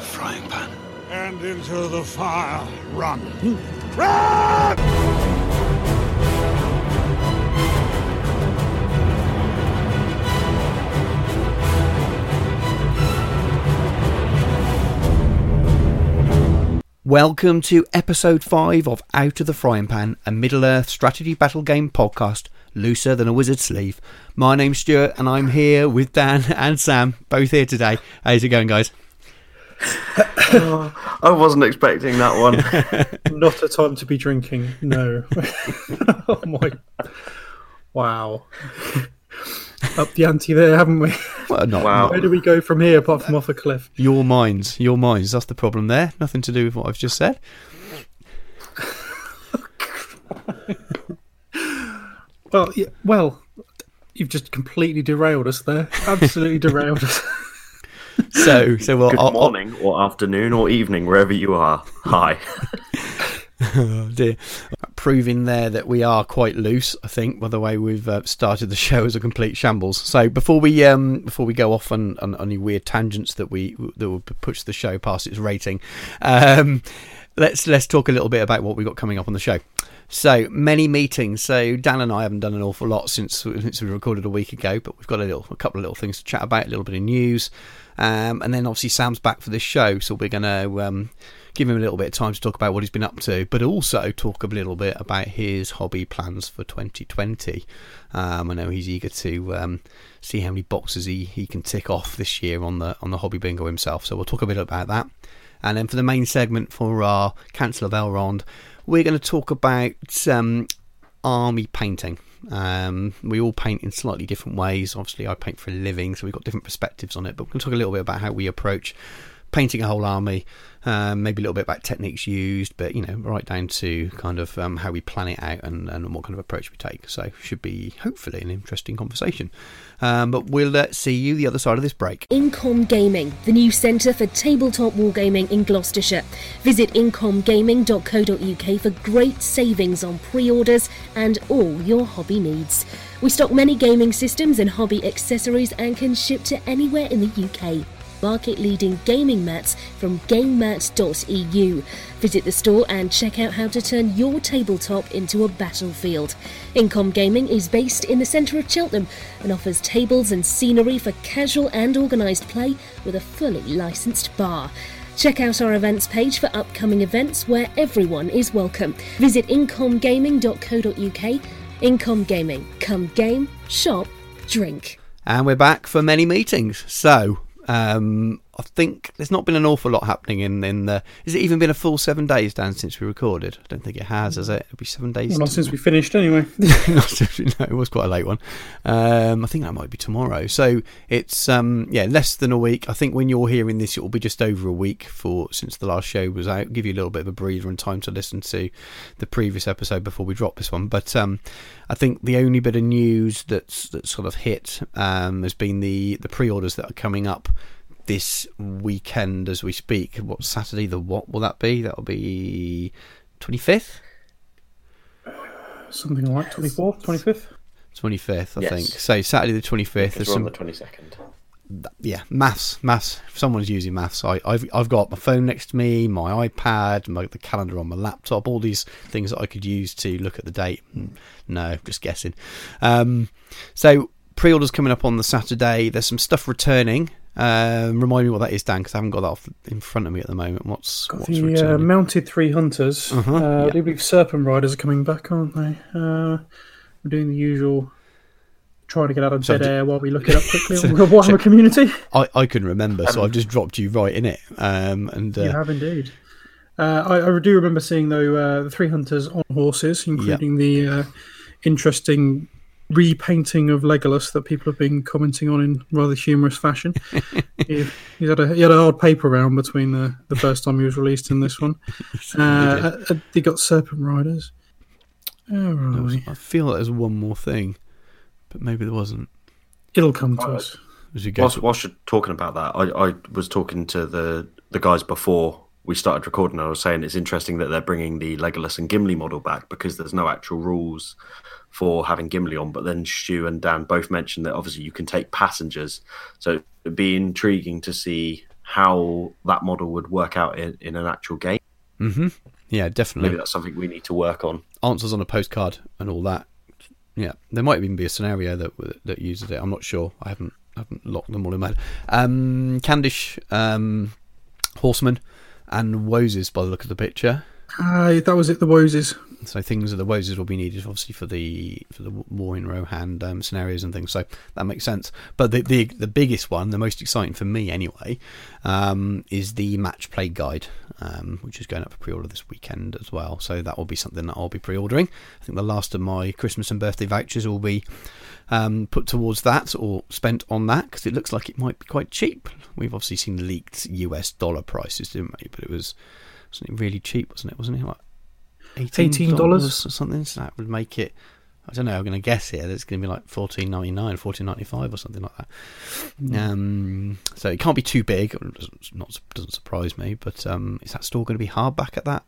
frying pan. And into the fire. Run. Hmm. Run! Welcome to episode 5 of Out of the Frying Pan, a Middle Earth strategy battle game podcast looser than a wizard's sleeve. My name's Stuart and I'm here with Dan and Sam, both here today. How's it going, guys? I wasn't expecting that one. Not a time to be drinking. No. oh my. Wow. Up the ante there, haven't we? Well, not, Wow. Where do we go from here apart from off a cliff? your minds, your minds. That's the problem there. Nothing to do with what I've just said. Well, yeah, well, you've just completely derailed us there. Absolutely derailed us. So, so well, Good I'll, I'll- morning, or afternoon, or evening, wherever you are. Hi. Oh dear. Proving there that we are quite loose, I think, by the way we've uh, started the show as a complete shambles. So before we um, before we go off on, on, on any weird tangents that we that will push the show past its rating, um, let's let's talk a little bit about what we've got coming up on the show. So many meetings. So Dan and I haven't done an awful lot since since we recorded a week ago, but we've got a little a couple of little things to chat about, a little bit of news, um, and then obviously Sam's back for this show, so we're going to um, give him a little bit of time to talk about what he's been up to, but also talk a little bit about his hobby plans for 2020. Um, I know he's eager to um, see how many boxes he, he can tick off this year on the on the hobby bingo himself. So we'll talk a bit about that. And then for the main segment for our Council of Elrond, we're going to talk about um, army painting. Um, we all paint in slightly different ways. Obviously, I paint for a living, so we've got different perspectives on it. But going to talk a little bit about how we approach painting a whole army, um, maybe a little bit about techniques used, but you know, right down to kind of um, how we plan it out and, and what kind of approach we take. So, should be hopefully an interesting conversation. Um, but we'll uh, see you the other side of this break. Incom Gaming, the new centre for tabletop wargaming in Gloucestershire. Visit incomgaming.co.uk for great savings on pre orders and all your hobby needs. We stock many gaming systems and hobby accessories and can ship to anywhere in the UK. Market leading gaming mats from gamemats.eu. Visit the store and check out how to turn your tabletop into a battlefield. Incom Gaming is based in the centre of Cheltenham and offers tables and scenery for casual and organised play with a fully licensed bar. Check out our events page for upcoming events where everyone is welcome. Visit incomgaming.co.uk. Incom Gaming. Come game, shop, drink. And we're back for many meetings. So, um, I think there's not been an awful lot happening in, in the. Has it even been a full seven days, Dan, since we recorded? I don't think it has, has it? It'll be seven days. Well, not since we finished, anyway. Since- no, it was quite a late one. Um, I think that might be tomorrow. So it's um, yeah, less than a week. I think when you're hearing this, it will be just over a week for since the last show was out. Give you a little bit of a breather and time to listen to the previous episode before we drop this one. But um, I think the only bit of news that's that's sort of hit um, has been the the pre-orders that are coming up this weekend as we speak. What Saturday? The what will that be? That'll be twenty fifth. Something like 24th, 25th. 25th, I Yes. think. So Saturday the 25th. There's Because some, on the 22nd. yeah, maths, maths. If someone's using maths, I, I've I've got my phone next to me, my iPad, my the calendar on my laptop, all these things that I could use to look at the date. Mm, No, just guessing. Um, so pre-orders coming up on the Saturday. There's some stuff returning. Um, remind me what that is, Dan, because I haven't got that off in front of me at the moment. What's Got what's the uh, mounted three hunters. Uh-huh, uh, yeah. I believe Serpent Riders are coming back, aren't they? Uh, we're doing the usual. Trying to get out of So dead d- air while we look it up quickly So- on the Warhammer so- community. I, I couldn't remember, so I've just dropped you right in it. Um, and You uh, have indeed. Uh, I, I do remember seeing though uh, the three hunters on horses, including the uh, interesting repainting of Legolas that people have been commenting on in rather humorous fashion. he, he's had a he had a hard paper round between the, the first time he was released and this one. Uh, uh, they got Serpent Riders. Oh, there was- right. I feel like there's one more thing, but maybe there wasn't. It'll come to us. As we go, Whilst, whilst you're talking about that, I, I was talking to the, the guys before we started recording. I was saying it's interesting that they're bringing the Legolas and Gimli model back because there's no actual rules for having Gimli on. But then Stu and Dan both mentioned that obviously you can take passengers, so it'd be intriguing to see how that model would work out in, in an actual game. hmm Yeah, definitely. Maybe that's something we need to work on. Answers on a postcard and all that. Yeah, there might even be a scenario that that uses it. I'm not sure. I haven't I haven't locked them all in my head. Um, Khandish, um, Horseman, and Woses by the look of the picture. That was it. The Woses. So things of the Woses will be needed, obviously, for the for the war in Rohan um, scenarios and things. So that makes sense. But the the, the biggest one, the most exciting for me anyway, um, is the match play guide, um, which is going up for pre-order this weekend as well. So that will be something that I'll be pre-ordering. I think the last of my Christmas and birthday vouchers will be um, put towards that or spent on that because it looks like it might be quite cheap. We've obviously seen leaked US dollar prices, didn't we? But it was wasn't it really cheap, wasn't it? Wasn't it like eighteen dollars or something? So that would make it. I don't know. I'm going to guess here that it's going to be like fourteen ninety nine, fourteen ninety five, or something like that. Um, so it can't be too big. It not doesn't surprise me. But um, is that store going to be hardback at that?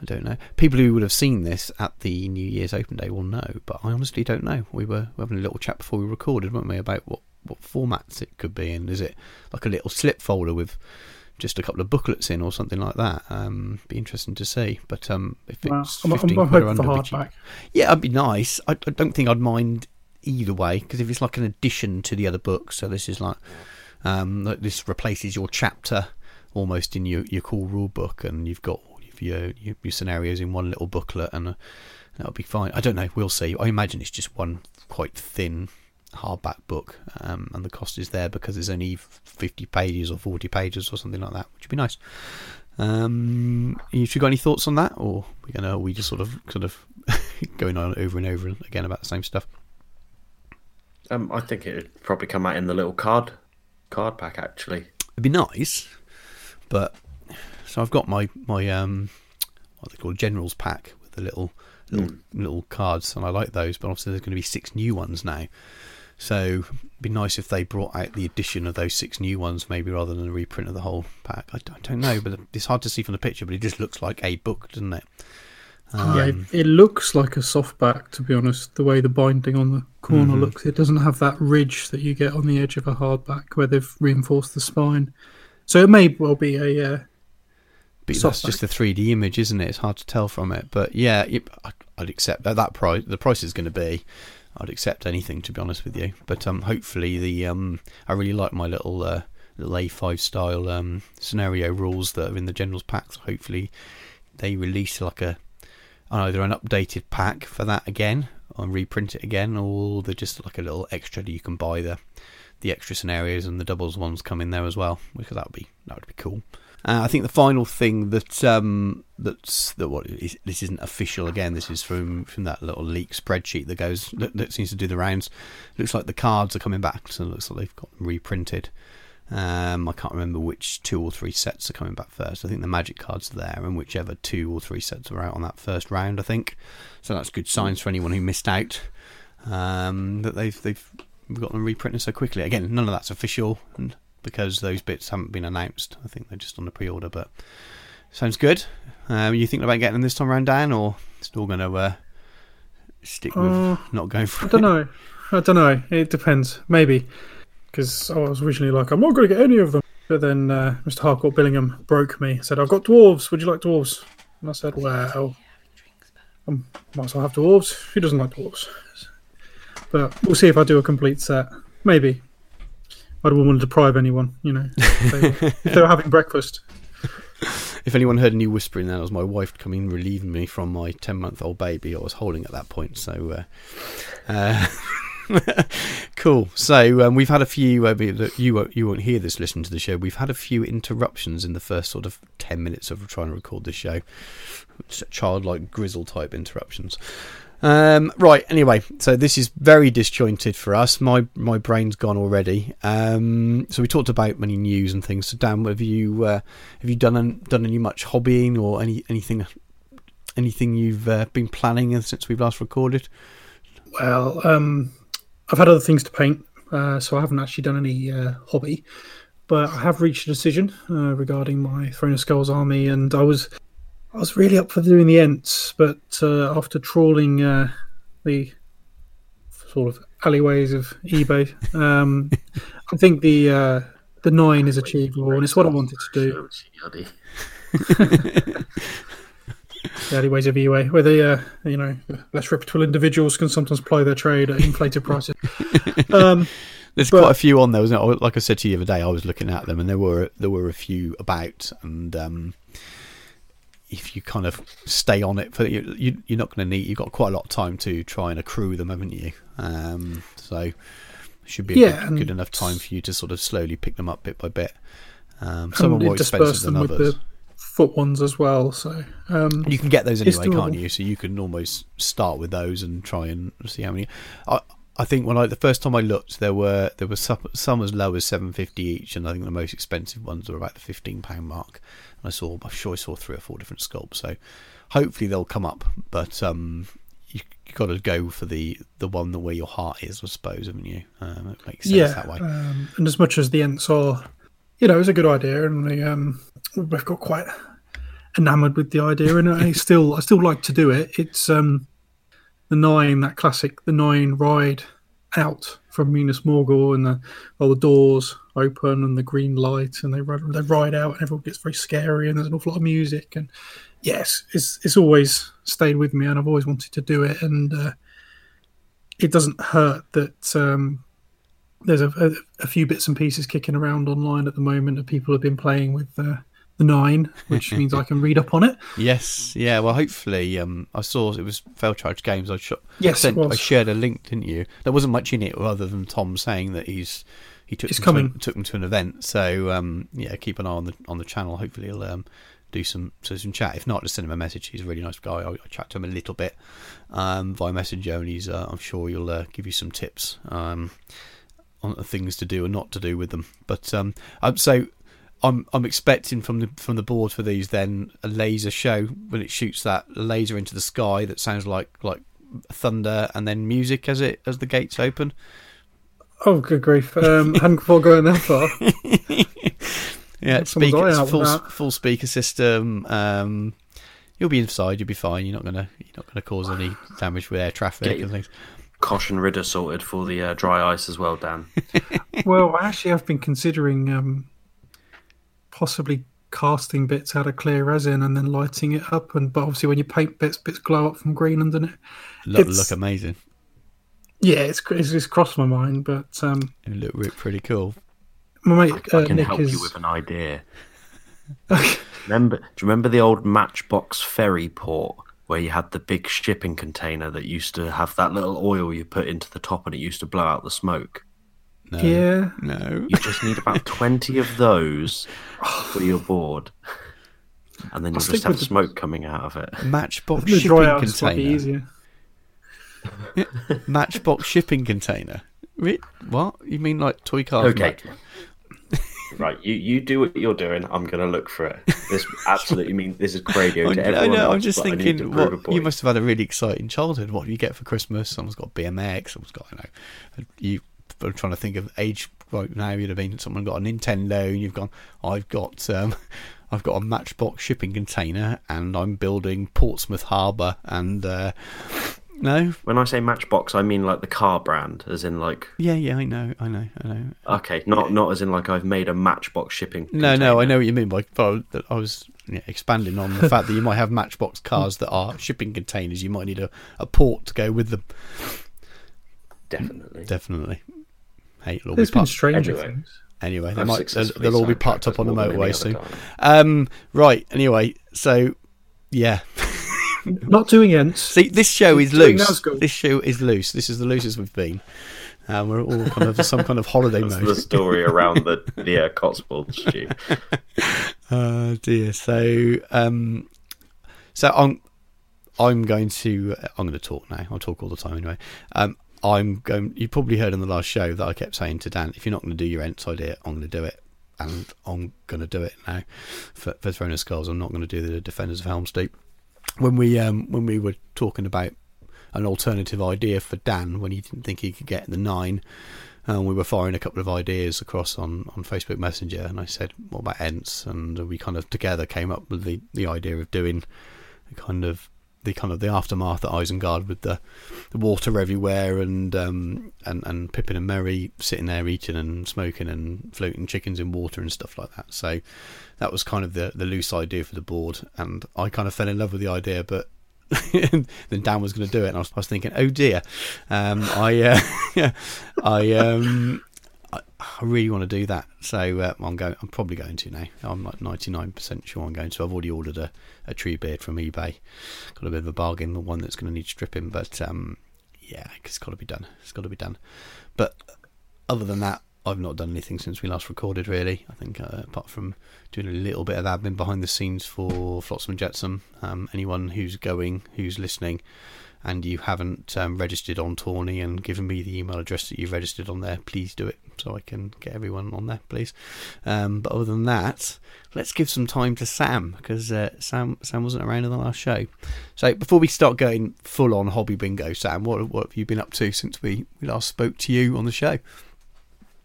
I don't know. People who would have seen this at the New Year's Open Day will know, but I honestly don't know. We were having a little chat before we recorded, weren't we, about what what formats it could be, and is it like a little slip folder with just a couple of booklets in or something like that. Um, be interesting to see. But um, if it's I'm, I'm, 15 I'm quid hoping for under, hardback. yeah, that'd be nice. I, I don't think I'd mind either way because if it's like an addition to the other books, so this is like um, this replaces your chapter almost in your your core rule book, and you've got your your, your scenarios in one little booklet, and uh, that'll be fine. I don't know. We'll see. I imagine it's just one quite thin hardback book, um, and the cost is there because it's only 50 pages or 40 pages or something like that, which would be nice. Um, you got any thoughts on that, or we gonna are we just sort of sort of going on over and over again about the same stuff? Um, I think it'd probably come out in the little card card pack actually. It'd be nice, but so I've got my my um what they call generals pack with the little little little cards, and I like those. But obviously, there's going to be six new ones now, so it'd be nice if they brought out the addition of those six new ones, maybe rather than a reprint of the whole pack. I don't, I don't know, but it's hard to see from the picture. But it just looks like a book, doesn't it? Um, yeah, it, it looks like a softback, to be honest. The way the binding on the corner Mhm. looks, it doesn't have that ridge that you get on the edge of a hardback where they've reinforced the spine. So it may well be a uh, But Softback. that's just a 3D image, isn't it? It's hard to tell from it. But yeah, it, I- I'd accept at that price. The price is going to be. I'd accept anything to be honest with you. But um, hopefully the um, I really like my little uh, little A5 style um scenario rules that are in the generals packs. Hopefully they release like a either an updated pack for that again and reprint it again, or they're just like a little extra that you can buy the the extra scenarios and the doubles ones come in there as well, because that would be that would be cool. Uh, I think the final thing that um, that's that what is, this isn't official again. This is from from that little leak spreadsheet that goes that, that seems to do the rounds. Looks like the cards are coming back, so it looks like they've got them reprinted. Um, I can't remember which two or three sets are coming back first. I think the magic cards are there, and whichever two or three sets are out on that first round, I think. So that's good signs for anyone who missed out um, that they've they've got them reprinted so quickly. Again, none of that's official, and because those bits haven't been announced. I think they're just on the pre-order, but sounds good. Um, you thinking about getting them this time round, Dan, or still going to uh, stick with Uh, not going for I it? don't know. I don't know. It depends. Maybe because I was originally like, I'm not going to get any of them. But then uh, Mr. Harcourt Billingham broke me. Said, I've got dwarves. Would you like dwarves? And I said, Well, I might as well have dwarves. Who doesn't like dwarves? But we'll see if I do a complete set. Maybe. I don't want to deprive anyone, you know, if they, were- if they were having breakfast. If anyone heard any whispering, that was my wife coming relieving me from my ten-month-old baby I was holding at that point. So, uh, uh, cool. So um, we've had a few. Uh, you won't you won't hear this. Listen to the show. We've had a few interruptions in the first sort of ten minutes of trying to record this show. Childlike grizzle type interruptions. Um, right. Anyway, so this is very disjointed for us. My my brain's gone already. Um, so we talked about many news and things. So Dan, have you uh, have you done done any much hobbying or any anything anything you've uh, been planning since we've last recorded? Well, um, I've had other things to paint, uh, so I haven't actually done any uh, hobby. But I have reached a decision uh, regarding my Throne of Skulls army, and I was I was really up for doing the Ents, but uh, after trawling uh, the sort of alleyways of eBay, um, I think the uh, the nine is achievable, and it's what I wanted to do. the alleyways of EUA, where the uh, you know less reputable individuals can sometimes ply their trade at inflated prices. Um, There's but- quite a few on there, wasn't it? Like I said to you the other day, I was looking at them, and there were there were a few about, and um, if you kind of stay on it for you, you you're not going to need. You've got quite a lot of time to try and accrue them, haven't you? Um, so should be a Yeah, good, good enough time for you to sort of slowly pick them up bit by bit. Um, some are more expensive than with others. the foot ones as well. So um, You can get those anyway, can't you? So you can almost start with those and try and see how many. I I think when I the first time I looked, there were there were some, some as low as seven fifty each, and I think the most expensive ones were about the fifteen pound mark. I saw, I'm sure I saw three or four different sculpts. So hopefully they'll come up, but um, you have got to go for the the one that where your heart is, I suppose, haven't you? Um, it makes sense yeah, that way. um, and as much as the Ents are, you know, it's a good idea, and we, um, we've got quite enamoured with the idea, and I still, I still like to do it. It's um, the nine, that classic, the nine ride out from Minas Morgul, and the all the doors open and the green light, and they ride, they ride out, and everyone gets very scary, and there's an awful lot of music, and yes, it's it's always stayed with me, and I've always wanted to do it, and uh, it doesn't hurt that. Um, there's a, a, a few bits and pieces kicking around online at the moment that people have been playing with uh, the nine, which means I can read up on it. Yes, yeah. Well, hopefully, um, I saw it was Fail Charge Games. I shot. Yes, sent, I shared a link, didn't you? There wasn't much in it other than Tom saying that he's he took to coming. an- took them to an event. So um, yeah, keep an eye on the on the channel. Hopefully, he'll um, do some so some chat. If not, just send him a message. He's a really nice guy. I, I chat to him a little bit um, via Messenger, and he's uh, I'm sure he'll uh, give you some tips. Um, on the things to do and not to do with them. But um, um, so I'm I'm expecting from the from the board for these then a laser show when it shoots that laser into the sky that sounds like like thunder and then music as it as the gates open. Oh, good grief! Um, hadn't before going that far. Yeah, Got speaker, eye full full speaker system. Um, you'll be inside. You'll be fine. You're not gonna you're not gonna cause any damage with air traffic Get and things. Caution Ridder sorted for the uh, dry ice as well, Dan. well, actually, I actually have been considering um, possibly casting bits out of clear resin and then lighting it up. And but obviously, when you paint bits, bits glow up from green underneath. Look, look amazing. Yeah, it's it's, it's crossed my mind, but um, It looked pretty cool. my mate I uh, can Nick help is. you with an idea. remember? Do you remember the old Matchbox ferry port where you had the big shipping container that used to have that little oil you put into the top and it used to blow out the smoke? No, Yeah, no. You just need about twenty of those for your board, and then you'll just have the- smoke coming out of it. Matchbox the shipping out is slightly container. Easier. Matchbox shipping container. Re- What you mean, like toy cars? Okay. Right, you, you do what you're doing. I'm gonna look for it. This absolutely mean this is radio I, to I everyone know. I'm else, just I need to thinking, what you must have had a really exciting childhood. What do you get for Christmas? Someone's got BMX. Someone's got, I know, you. I'm trying to think of age right now. You'd have been someone got a Nintendo, and you've gone. I've got, um, I've got a Matchbox shipping container, and I'm building Portsmouth Harbour, and uh, no, When I say Matchbox, I mean like the car brand, as in like yeah, yeah, I know, I know, I know. okay, not not as in like I've made a Matchbox shipping. No, no, I know what you mean. By, but I was yeah, expanding on the fact that you might have Matchbox cars that are shipping containers. You might need a, a port to go with them. Definitely. Definitely. Hey, it'll all be There's been stranger Anyway. things. Anyway, they might, they'll, they'll all be sidetracked parked up on the more than any motorway soon. Um, right. Anyway, so yeah. Not doing Ents. See, this show is Doing loose. Nazgul. This show is loose. This is the loosest we've been. Um, we're all kind of some kind of holiday That's mode. the story around the the uh, Cotswolds, Stu. Oh dear. So, um, so I'm, I'm going to, I'm going to talk now. I'll talk all the time anyway. Um, I'm going. You probably heard in the last show that I kept saying to Dan, if you're not going to do your Ents idea, I'm going to do it, and I'm going to do it now. For, for Throne of Skulls, I'm not going to do the Defenders of Helm's Deep. When we, um, when we were talking about an alternative idea for Dan when he didn't think he could get the nine. And we were firing a couple of ideas across on, on Facebook Messenger, and I said, "What about Ents?" And we kind of together came up with the, the idea of doing a kind of the kind of the aftermath at Isengard with the, the water everywhere and um, and and Pippin and Merry sitting there eating and smoking and floating chickens in water and stuff like that. So that was kind of the the loose idea for the board, and I kind of fell in love with the idea, but. then Dan was going to do it, and I was, I was thinking, "Oh dear, um, I, uh, I, um, I, really want to do that." So uh, I'm going. I'm probably going to now. I'm like 99% sure I'm going to. I've already ordered a, a Treebeard from eBay. Got a bit of a bargain, the one that's going to need stripping, but um, yeah, it's got to be done. It's got to be done. But other than that, I've not done anything since we last recorded. Really, I think uh, apart from doing a little bit of admin behind the scenes for Flotsam and Jetsam. Um, anyone who's going, who's listening, and you haven't um, registered on Tawny and given me the email address that you've registered on there, please do it so I can get everyone on there, please. Um, but other than that, let's give some time to Sam because uh, Sam Sam wasn't around in the last show. So before we start going full on hobby bingo, Sam, what what have you been up to since we, we last spoke to you on the show?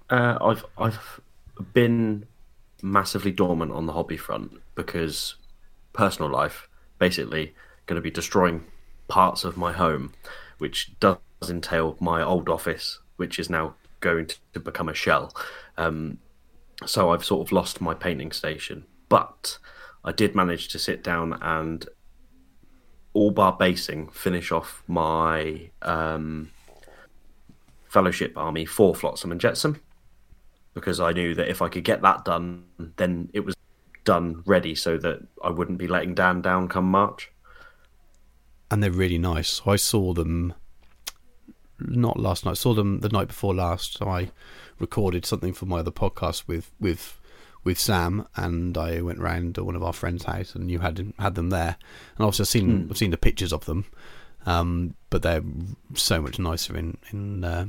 Uh, I've I've been massively dormant on the hobby front because personal life basically going to be destroying parts of my home, which does entail my old office, which is now going to become a shell. Um, so I've sort of lost my painting station, but I did manage to sit down and all bar basing finish off my um, fellowship army for Flotsam and Jetsam because I knew that if I could get that done, then it was done ready so that I wouldn't be letting Dan down come March. And they're really nice. I saw them not last night. I saw them the night before last. So I recorded something for my other podcast with with with Sam, and I went round to one of our friends' house, and you had had them there. And also seen mm. I've seen the pictures of them, um, but they're so much nicer in in uh,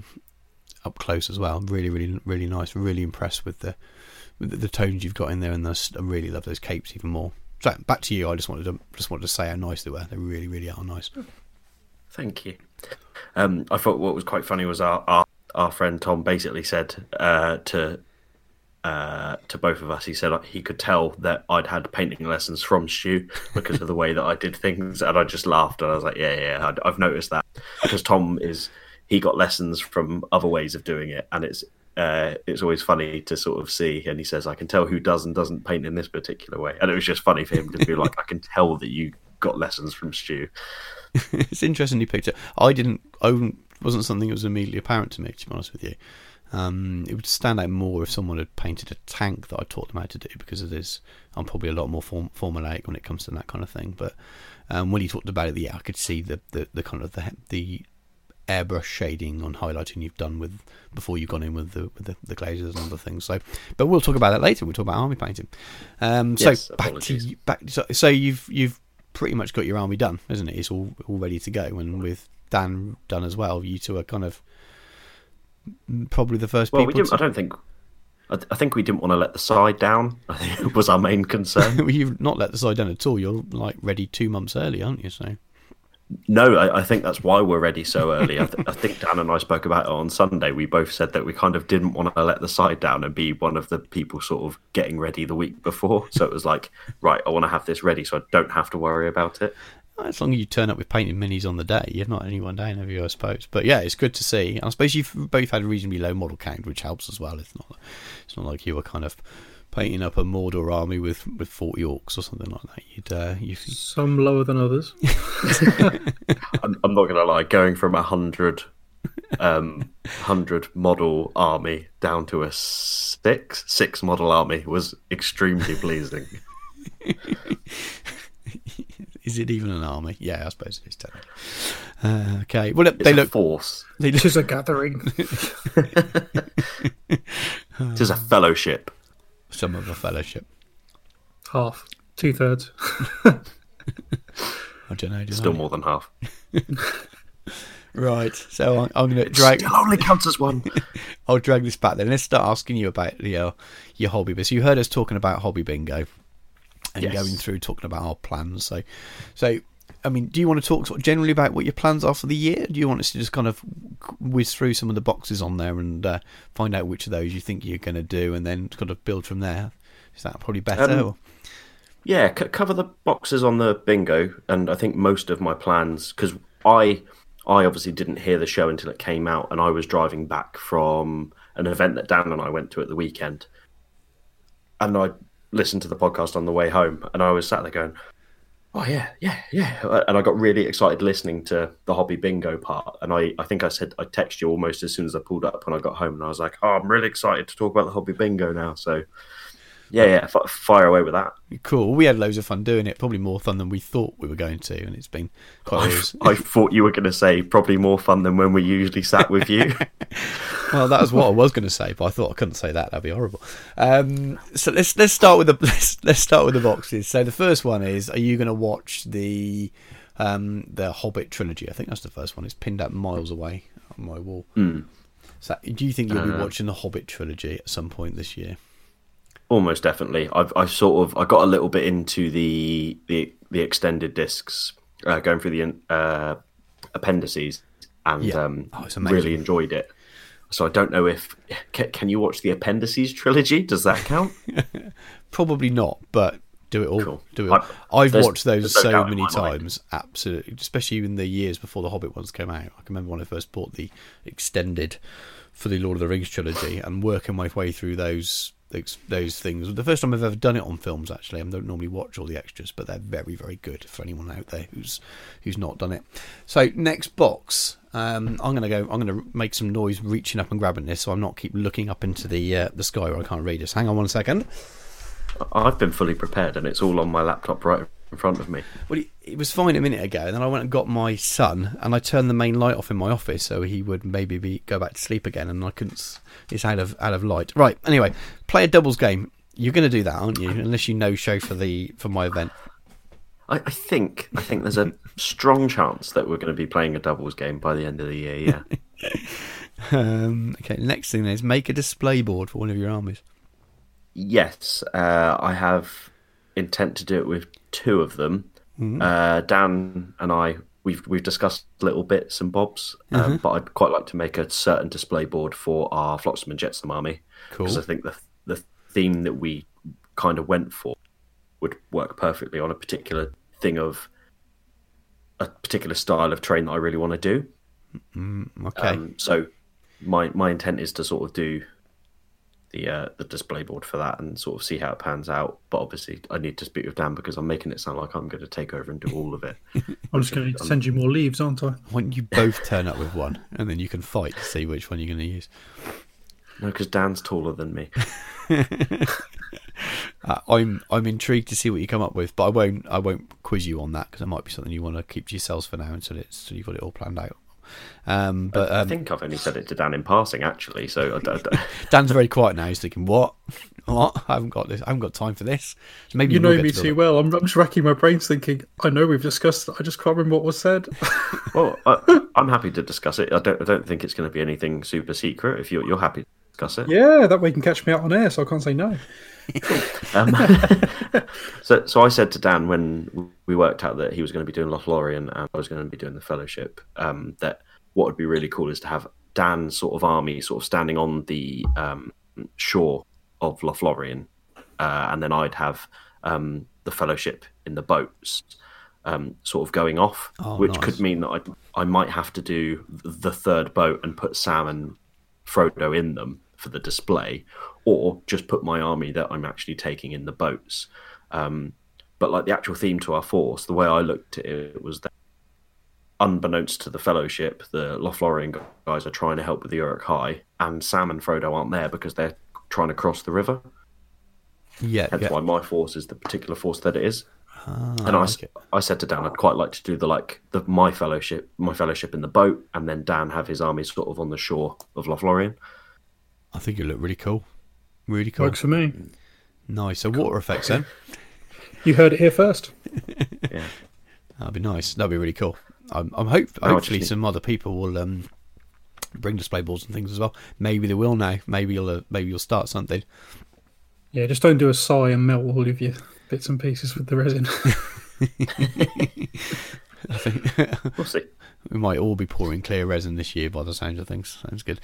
up close as well. Really, really, really nice. Really impressed with the with the, the tones you've got in there, and I really love those capes even more. So back to you. I just wanted to just wanted to say how nice they were. They really, really are nice. Thank you. Um, I thought what was quite funny was our our, our friend Tom basically said uh, to uh, to both of us. He said he could tell that I'd had painting lessons from Stu because of the way that I did things, and I just laughed and I was like, "Yeah, yeah, I've noticed that." Because Tom is he got lessons from other ways of doing it, and it's uh, it's always funny to sort of see. And he says, "I can tell who does and doesn't paint in this particular way," and it was just funny for him to be like, "I can tell that you got lessons from Stu." it's interesting you picked it. I didn't. I wasn't something that was immediately apparent to me. To be honest with you, um, it would stand out more if someone had painted a tank that I taught them how to do because it is. I'm probably a lot more form, formulaic when it comes to that kind of thing. But um, when you talked about it, yeah, I could see the, the, the kind of the the airbrush shading on highlighting you've done with before you've gone in with the with the, the glazes and other things. So, but we'll talk about that later. We'll talk about army painting. Um, so back to back. So, so you've you've pretty much got your army done, isn't it? It's all all ready to go, and with Dan done as well, you two are kind of probably the first well, people. we didn't. to- I don't think. I, I think we didn't want to let the side down. I think it was our main concern. well, you've not let the side down at all. You're like ready two months early, aren't you? So No, I, I think that's why we're ready so early. I, th- I think Dan and I spoke about it on Sunday. We both said that we kind of didn't want to let the side down and be one of the people sort of getting ready the week before. So it was like, right, I want to have this ready so I don't have to worry about it. as long as you turn up with painted minis on the day, you've not any one day, have you? I suppose. But yeah, it's good to see. I suppose you've both had a reasonably low model count, which helps as well. It's not. It's not like you were kind of painting up a Mordor army with, with forty orcs or something like that. You'd uh, you Some lower than others. I'm, I'm not going to lie, going from a hundred, um, hundred model army down to a six six model army was extremely pleasing. is it even an army? Yeah, I suppose it is. Technically. Uh, okay. Well, It's they a look. force. They It look is a gathering. It is a fellowship. Some of a fellowship. Half. Two thirds. I don't know. do Still I? more than half. Right. So I'm, I'm going to drag. Still only counts as one. I'll drag this back then. Let's start asking you about your uh, your hobby. But you heard us talking about hobby bingo and Yes. going through talking about our plans. So, so I mean, do you want to talk sort of generally about what your plans are for the year? Do you want us to just kind of whiz through some of the boxes on there and uh, find out which of those you think you're going to do, and then kind of build from there? Is that probably better? Um, Yeah, c- cover the boxes on the bingo, and I think most of my plans because I I obviously didn't hear the show until it came out, and I was driving back from an event that Dan and I went to at the weekend, and I listened to the podcast on the way home, and I was sat there going, "Oh yeah, yeah, yeah," and I got really excited listening to the hobby bingo part, and I I think I said I texted you almost as soon as I pulled up when I got home, and I was like, "Oh, I'm really excited to talk about the hobby bingo now," so. Yeah, yeah, f- fire away with that. Cool. We had loads of fun doing it. Probably more fun than we thought we were going to, and it's been quite. I, I thought you were going to say probably more fun than when we usually sat with you. well, that was what I was going to say, but I thought I couldn't say that. That'd be horrible. Um, so let's let's start with the let's, let's start with the boxes. So the first one is: Are you going to watch the um, the Hobbit trilogy? I think that's the first one. It's pinned up miles away on my wall. Mm. So, do you think you'll be uh, watching the Hobbit trilogy at some point this year? Almost definitely. I've I've sort of I got a little bit into the the the extended discs, uh, going through the uh, appendices, and yeah. um, oh, really enjoyed it. So I don't know if can, can, you watch the appendices trilogy? Does that count? Probably not, but do it all. Cool. Do it. I, have watched those so many times. Mind. Absolutely, especially in the years before the Hobbit ones came out. I can remember when I first bought the extended for the Lord of the Rings trilogy and working my way through those those, those things. The first time I've ever done it on films, actually. I don't normally watch all the extras, but they're very, very good for anyone out there who's who's not done it. So next box, um, I'm gonna go. I'm gonna make some noise reaching up and grabbing this, so I'm not keep looking up into the uh, the sky where I can't read this. Hang on one second. I've been fully prepared, and it's all on my laptop right in front of me. Well, it was fine a minute ago, and then I went and got my son, and I turned the main light off in my office so he would maybe be, go back to sleep again, and I couldn't. It's out of out of light. Right. Anyway, play a doubles game. You're going to do that, aren't you? Unless you know show for the for my event. I, I think I think there's a strong chance that we're going to be playing a doubles game by the end of the year. Yeah. um, okay. Next thing is make a display board for one of your armies. Yes, uh, I have intent to do it with two of them. Mm-hmm. Uh, Dan and I, we've we've discussed little bits and bobs, um, mm-hmm. but I'd quite like to make a certain display board for our Flotsam and Jetsam army because cool. I think the the theme that we kind of went for would work perfectly on a particular thing of a particular style of train that I really want to do. Mm, okay. Um, so my my intent is to sort of do the uh, the display board for that and sort of see how it pans out. But obviously, I need to speak with Dan because I'm making it sound like I'm going to take over and do all of it. I'm just going to send you more leaves, aren't I? Why don't you both turn up with one and then you can fight to see which one you're going to use? No, because Dan's taller than me. uh, I'm I'm intrigued to see what you come up with, but I won't I won't quiz you on that because it might be something you want to keep to yourselves for now until it's until you've got it all planned out. Um, but um, I think I've only said it to Dan in passing, actually. So I, I, Dan's very quiet now. He's thinking, "What? What? I haven't got this. I haven't got time for this." So maybe you know me to too well. I'm, I'm, just racking my brains, thinking, "I know we've discussed. I just can't remember what was said." well, I, am happy to discuss it. I don't. I don't think it's going to be anything super secret. If you're, you're happy to discuss it, yeah, that way you can catch me out on air, so I can't say no. um, so, so I said to Dan when we worked out that he was going to be doing Lothlorien and I was going to be doing the Fellowship, um, that what would be really cool is to have Dan's sort of army sort of standing on the um, shore of Lothlorien, uh, and then I'd have um, the Fellowship in the boats, um, sort of going off, oh, which nice. could mean that I I might have to do the third boat and put Sam and Frodo in them for the display, or just put my army that I'm actually taking in the boats. Um, but like the actual theme to our force, the way I looked at it was that unbeknownst to the Fellowship, the Lothlorien guys are trying to help with the Uruk-hai, and Sam and Frodo aren't there because they're trying to cross the river. Yeah, that's yeah. why my force is the particular force that it is. Ah, and I, okay. I said to Dan, I'd quite like to do the like the my fellowship, my fellowship in the boat, and then Dan have his army sort of on the shore of Lothlorien. I think it look really cool, really cool. Works for me. Nice. So water effects then. You heard it here first. yeah, that'd be nice. That'd be really cool. I'm, I'm hope, hopefully some other people will um, bring display boards and things as well. Maybe they will now. Maybe you'll uh, maybe you'll start something. Yeah, just don't do a sigh and melt all of your bits and pieces with the resin. I think We'll see. we might all be pouring clear resin this year by the sounds of things. Sounds good.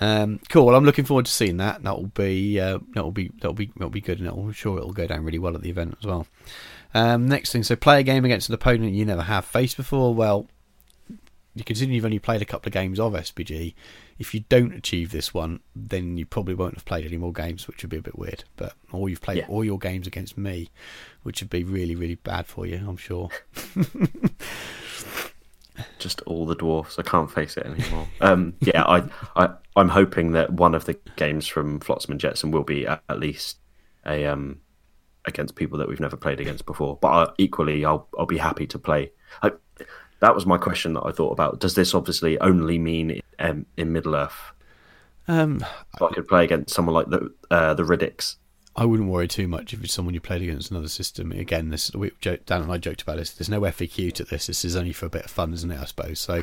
Um, cool. Well, I'm looking forward to seeing that. That will be uh, that will be that will be that will be good, and I'm sure it will go down really well at the event as well. Um, next thing, so play a game against an opponent you never have faced before. Well, you consider you've only played a couple of games of SBG. If you don't achieve this one, then you probably won't have played any more games, which would be a bit weird. But or you've played Yeah. all your games against me, which would be really really bad for you. I'm sure. Just all the dwarfs. I can't face it anymore. Um, yeah, I, I, I'm hoping that one of the games from Flotsam and Jetsam will be at, at least a um, against people that we've never played against before. But I, equally, I'll I'll be happy to play. I, that was my question that I thought about. Does this obviously only mean um, in Middle Earth? Um, If I could play against someone like the uh, the Riddicks. I wouldn't worry too much if it's someone you played against another system. Again, this we joke, Dan and I joked about this. There's no FAQ to this. This is only for a bit of fun, isn't it? I suppose. So,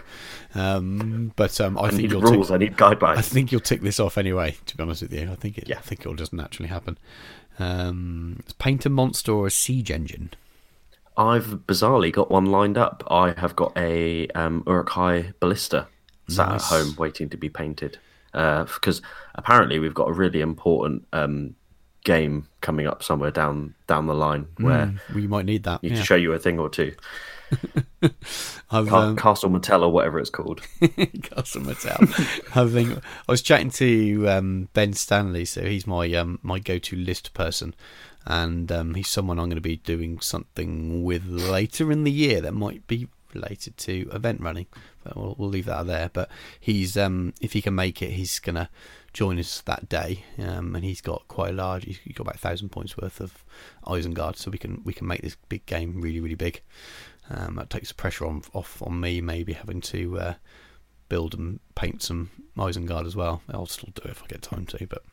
um, but um, I, I think need you'll rules. tick, I need guidelines. I think you'll tick this off anyway. To be honest with you, I think it. Yeah. I think it'll just naturally happen. Um, paint a monster or a siege engine. I've bizarrely got one lined up. I have got a um, Uruk-hai ballista sat Nice. at home waiting to be painted. Because apparently we've got a really important um, game coming up somewhere down down the line where Mm, we might need that. Need yeah. to show you a thing or two. I've, um, Castle Mattel or whatever it's called. Castle Mattel. I think I was chatting to um, Ben Stanley, so he's my um, my go-to list person, and um, he's someone I'm going to be doing something with later in the year that might be related to event running. But we'll, we'll leave that there. But he's um, if he can make it, he's going to join us that day, um, and he's got quite a large. He's got about a thousand points worth of Isengard, so we can we can make this big game really really big. Um, that takes the pressure on off on me, maybe having to uh, build and paint some Isengard as well. I'll still do it if I get time to, but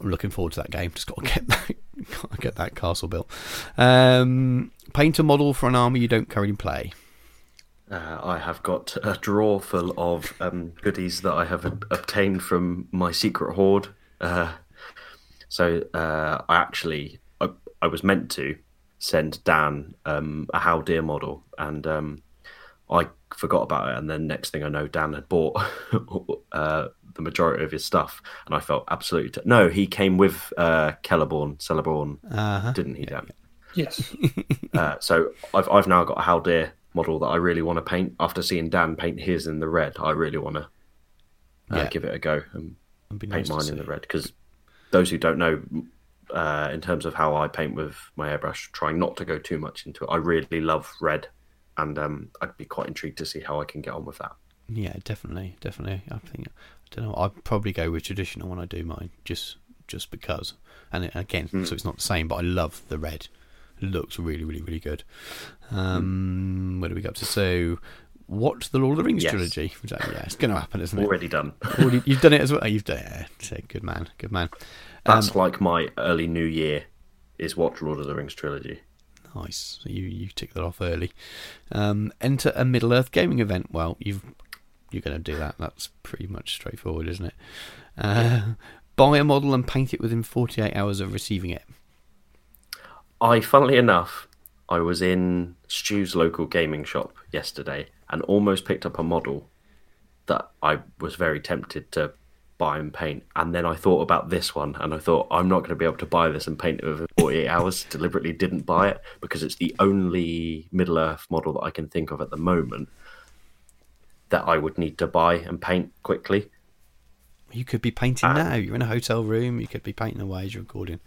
I'm looking forward to that game. Just got to get that, got to get that castle built. Um, paint a model for an army you don't currently play. Uh, I have got a drawer full of um, goodies that I have ob- obtained from my secret hoard. Uh, so uh, I actually, I, I was meant to send Dan um, a Haldir model, and um, I forgot about it. And then next thing I know, Dan had bought uh, the majority of his stuff, and I felt absolutely t- no. He came with uh, Kellerborn, Cellerborn, Uh-huh. didn't he, Dan? Yes. Uh, so I've I've now got a Haldir model that I really want to paint. After seeing Dan paint his in the red, I really want to uh, Yeah. give it a go and paint nice mine in the red. Because those who don't know, uh, in terms of how I paint with my airbrush, trying not to go too much into it, I really love red, and um, I'd be quite intrigued to see how I can get on with that. Yeah, definitely, definitely. I think I don't know. I'd probably go with traditional when I do mine, just just because. And again, so it's not the same, but I love the red. It looks really, really, really good. Um, Where do we go up to? So, watch the Lord of the Rings Yes. trilogy. Which, uh, yeah, it's going to happen, isn't it? Already done. Already- you've done it as well. You've done it. Yeah, so good man, good man. Um, That's like my early New Year is watch Lord of the Rings trilogy. Nice. So you you tick that off early. Um, enter a Middle Earth gaming event. Well, you've you're going to do that. That's pretty much straightforward, isn't it? Uh, buy a model and paint it within 48 hours of receiving it. I, funnily enough, I was in Stu's local gaming shop yesterday and almost picked up a model that I was very tempted to buy and paint. And then I thought about this one and I thought, I'm not going to be able to buy this and paint it within 48 hours. Deliberately didn't buy it because it's the only Middle Earth model that I can think of at the moment that I would need to buy and paint quickly. You could be painting Uh, now. You're in a hotel room. You could be painting away as you're recording.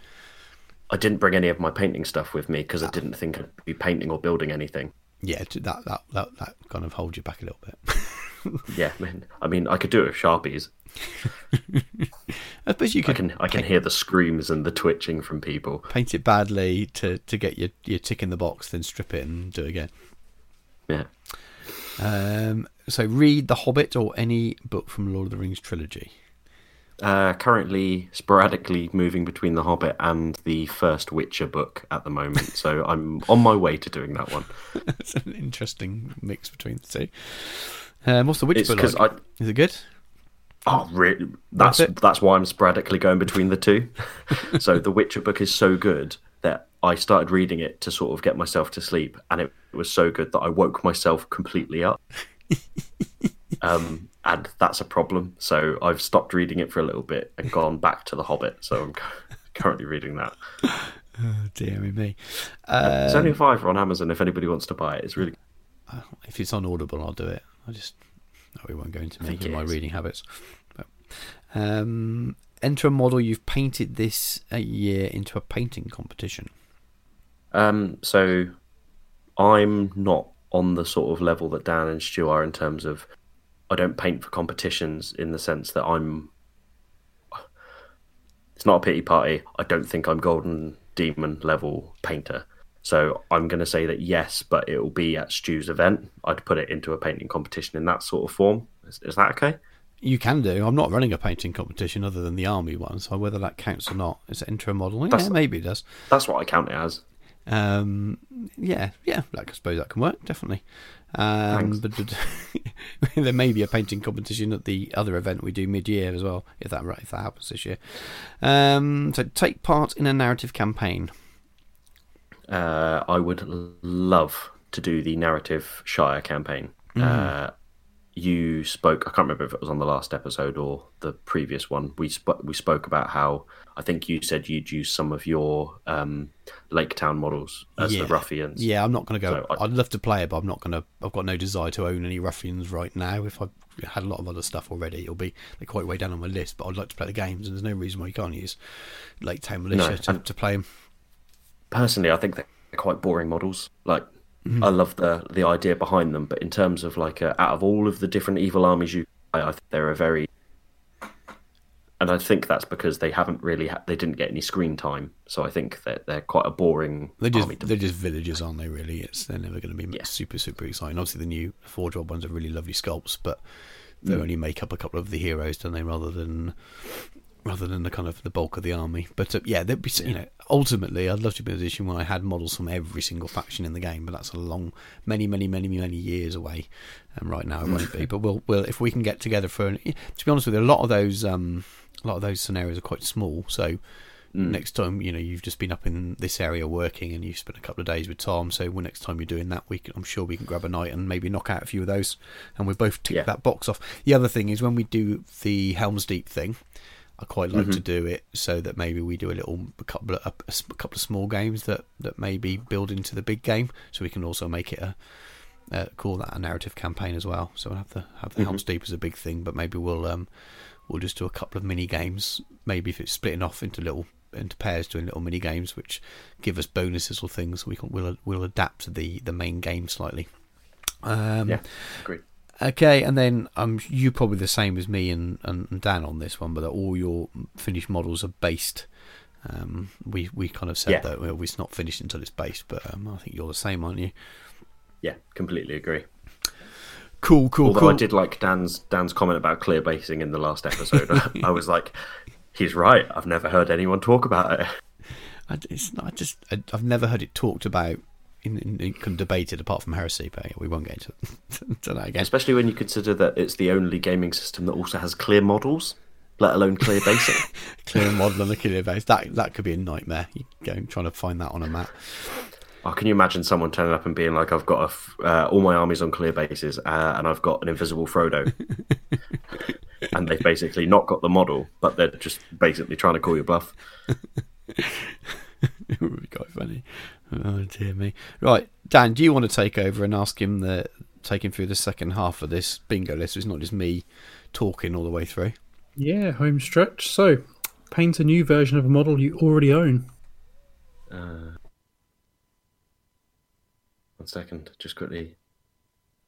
I didn't bring any of my painting stuff with me because I didn't think I'd be painting or building anything. Yeah, that that that, that kind of holds you back a little bit. Yeah, man. I mean, I could do it with Sharpies. I suppose you I can I can hear the screams and the twitching from people. paint it badly to, to get your, your tick in the box, then strip it and do it again. Yeah. Um, so read The Hobbit or any book from Lord of the Rings trilogy. Uh, currently, sporadically moving between The Hobbit and the first Witcher book at the moment, so I'm on my way to doing that one. it's an interesting mix between the two. Um, what's the Witch It's book like? I- Is it good? Oh, really? That's That's that's why I'm sporadically going between the two. so the Witcher book is so good that I started reading it to sort of get myself to sleep, and it was so good that I woke myself completely up. um, and that's a problem. So I've stopped reading it for a little bit and gone back to The Hobbit. So I'm currently reading that. Oh, dear me. Uh, it's only a fiver on Amazon if anybody wants to buy it. It's really. If it's on Audible, I'll do it. I just no, we won't go into my, my reading habits. But, um, enter a model you've painted this year into a painting competition. Um, so I'm not on the sort of level that Dan and Stu are in terms of I don't paint for competitions in the sense that I'm. It's not a pity party. I don't think I'm Golden Demon level painter. So I'm going to say that yes, but it will be at Stu's event. I'd put it into a painting competition in that sort of form. Is, is that okay? You can do. I'm not running a painting competition other than the army one, so whether that counts or not, is it intro model? Yeah, maybe it does. That's what I count it as. Um, yeah, yeah, like I suppose that can work definitely. Um, but, but there may be a painting competition at the other event we do mid-year as well, if that if that happens this year. Um, so take part in a narrative campaign. Uh, I would love to do the narrative Shire campaign. Mm. Uh, you spoke. I can't remember if it was on the last episode or the previous one. We sp- we spoke about how I think you said you'd use some of your um, Lake Town models as yeah. the ruffians. Yeah, I'm not going to go. So I, would love to play it, but I'm not going to. I've got no desire to own any ruffians right now. If I had a lot of other stuff already, it'll be they're quite way down on my list. But I'd like to play the games, and there's no reason why you can't use Lake Town militia no, to, to play them. Personally, I think they're quite boring models. Like Mm-hmm. I love the the idea behind them, but in terms of like uh, out of all of the different evil armies you, I, I think they're a very, and I think that's because they haven't really ha- they didn't get any screen time, so I think that they're quite a boring. They're just they're just villagers, aren't they? Really, it's they're never going to be yeah. super super exciting. Obviously, the new Forge World ones are really lovely sculpts, but they mm. only make up a couple of the heroes, don't they? Rather than rather than the kind of the bulk of the army. But uh, yeah, there'd be you know ultimately I'd love to be in a position where I had models from every single faction in the game, but that's a long, many, many, many, many years away. And right now it won't be. But we'll, we'll if we can get together for an, to be honest with you, a lot of those um, a lot of those scenarios are quite small. So. Mm. Next time, you know, you've just been up in this area working, and you've spent a couple of days with Tom. So, well, next time you're doing that, we can, I'm sure we can grab a night and maybe knock out a few of those, and we both tick yeah. that box off. The other thing is when we do the Helm's Deep thing, I quite like mm-hmm. to do it so that maybe we do a little a couple of a, a, couple of small games that that maybe build into the big game, so we can also make it a uh, call that a narrative campaign as well. So we'll have the have the mm-hmm. Helm's Deep as a big thing, but maybe we'll um we'll just do a couple of mini games. Maybe if it's splitting off into little into pairs, doing little mini games which give us bonuses or things, we can we'll we'll adapt the the main game slightly. Um, yeah, great. Okay, and then um, you probably the same as me and, and Dan on this one, but all your finished models are based. Um, we we kind of said yeah. that well, it's not finished until it's based, but um, I think you're the same, aren't you? Yeah, completely agree. Cool, cool, Although cool. I did like Dan's Dan's comment about clear basing in the last episode. I was like, he's right. I've never heard anyone talk about it. I, it's not, I just I, I've never heard it talked about in, in, debated apart from heresy, but we won't get into, into that again. Especially when you consider that it's the only gaming system that also has clear models, let alone clear basing. clear model and a clear base. That that could be a nightmare. You go trying to find that on a map. Oh, can you imagine someone turning up and being like, "I've got a, uh, all my armies on clear bases, uh, and I've got an invisible Frodo," and they've basically not got the model, but they're just basically trying to call your bluff. it would be quite funny. Oh dear me. Right, Dan, do you want to take over and ask him the take him through the second half of this bingo list? So It's not just me talking all the way through. Yeah, home stretch. So, paint a new version of a model you already own. Uh, one second, just quickly.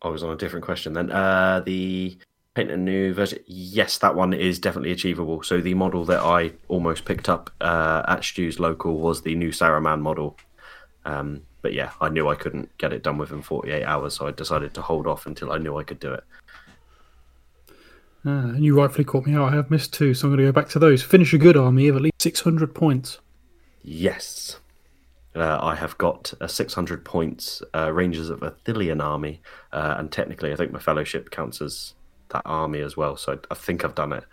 I was on a different question then. Uh, the paint a new version. Yes, that one is definitely achievable. So the model that I almost picked up uh, at Stu's local was the new Saruman model. Um, but yeah, I knew I couldn't get it done within 48 hours, so I decided to hold off until I knew I could do it. Uh, and you rightfully caught me out. I have missed two, so I'm going to go back to those. Finish a good army of at least 600 points. Yes. Uh, I have got a 600 points uh, Rangers of Ithilien army, uh, and technically, I think my fellowship counts as that army as well. So I, I think I've done it.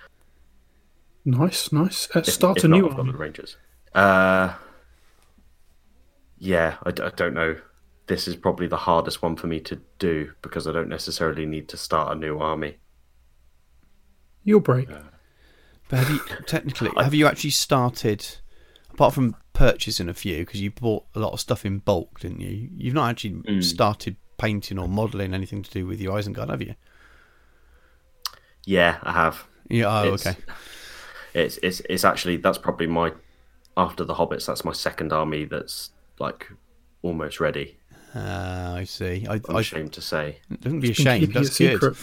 Nice, nice. Uh, start if, if a new army. Rangers. Yeah, I don't know. This is probably the hardest one for me to do because I don't necessarily need to start a new army. You'll break. But have you technically have you actually started? Apart from purchasing a few, because you bought a lot of stuff in bulk, didn't you? You've not actually hmm. started painting or modelling anything to do with your Isengard, have you? Yeah, I have. Yeah. Oh, It's- okay. It's it's it's actually that's probably my after the hobbits. That's my second army that's like almost ready. Uh, I see. I, I'm I ashamed to say. don't be ashamed. That's good. secret.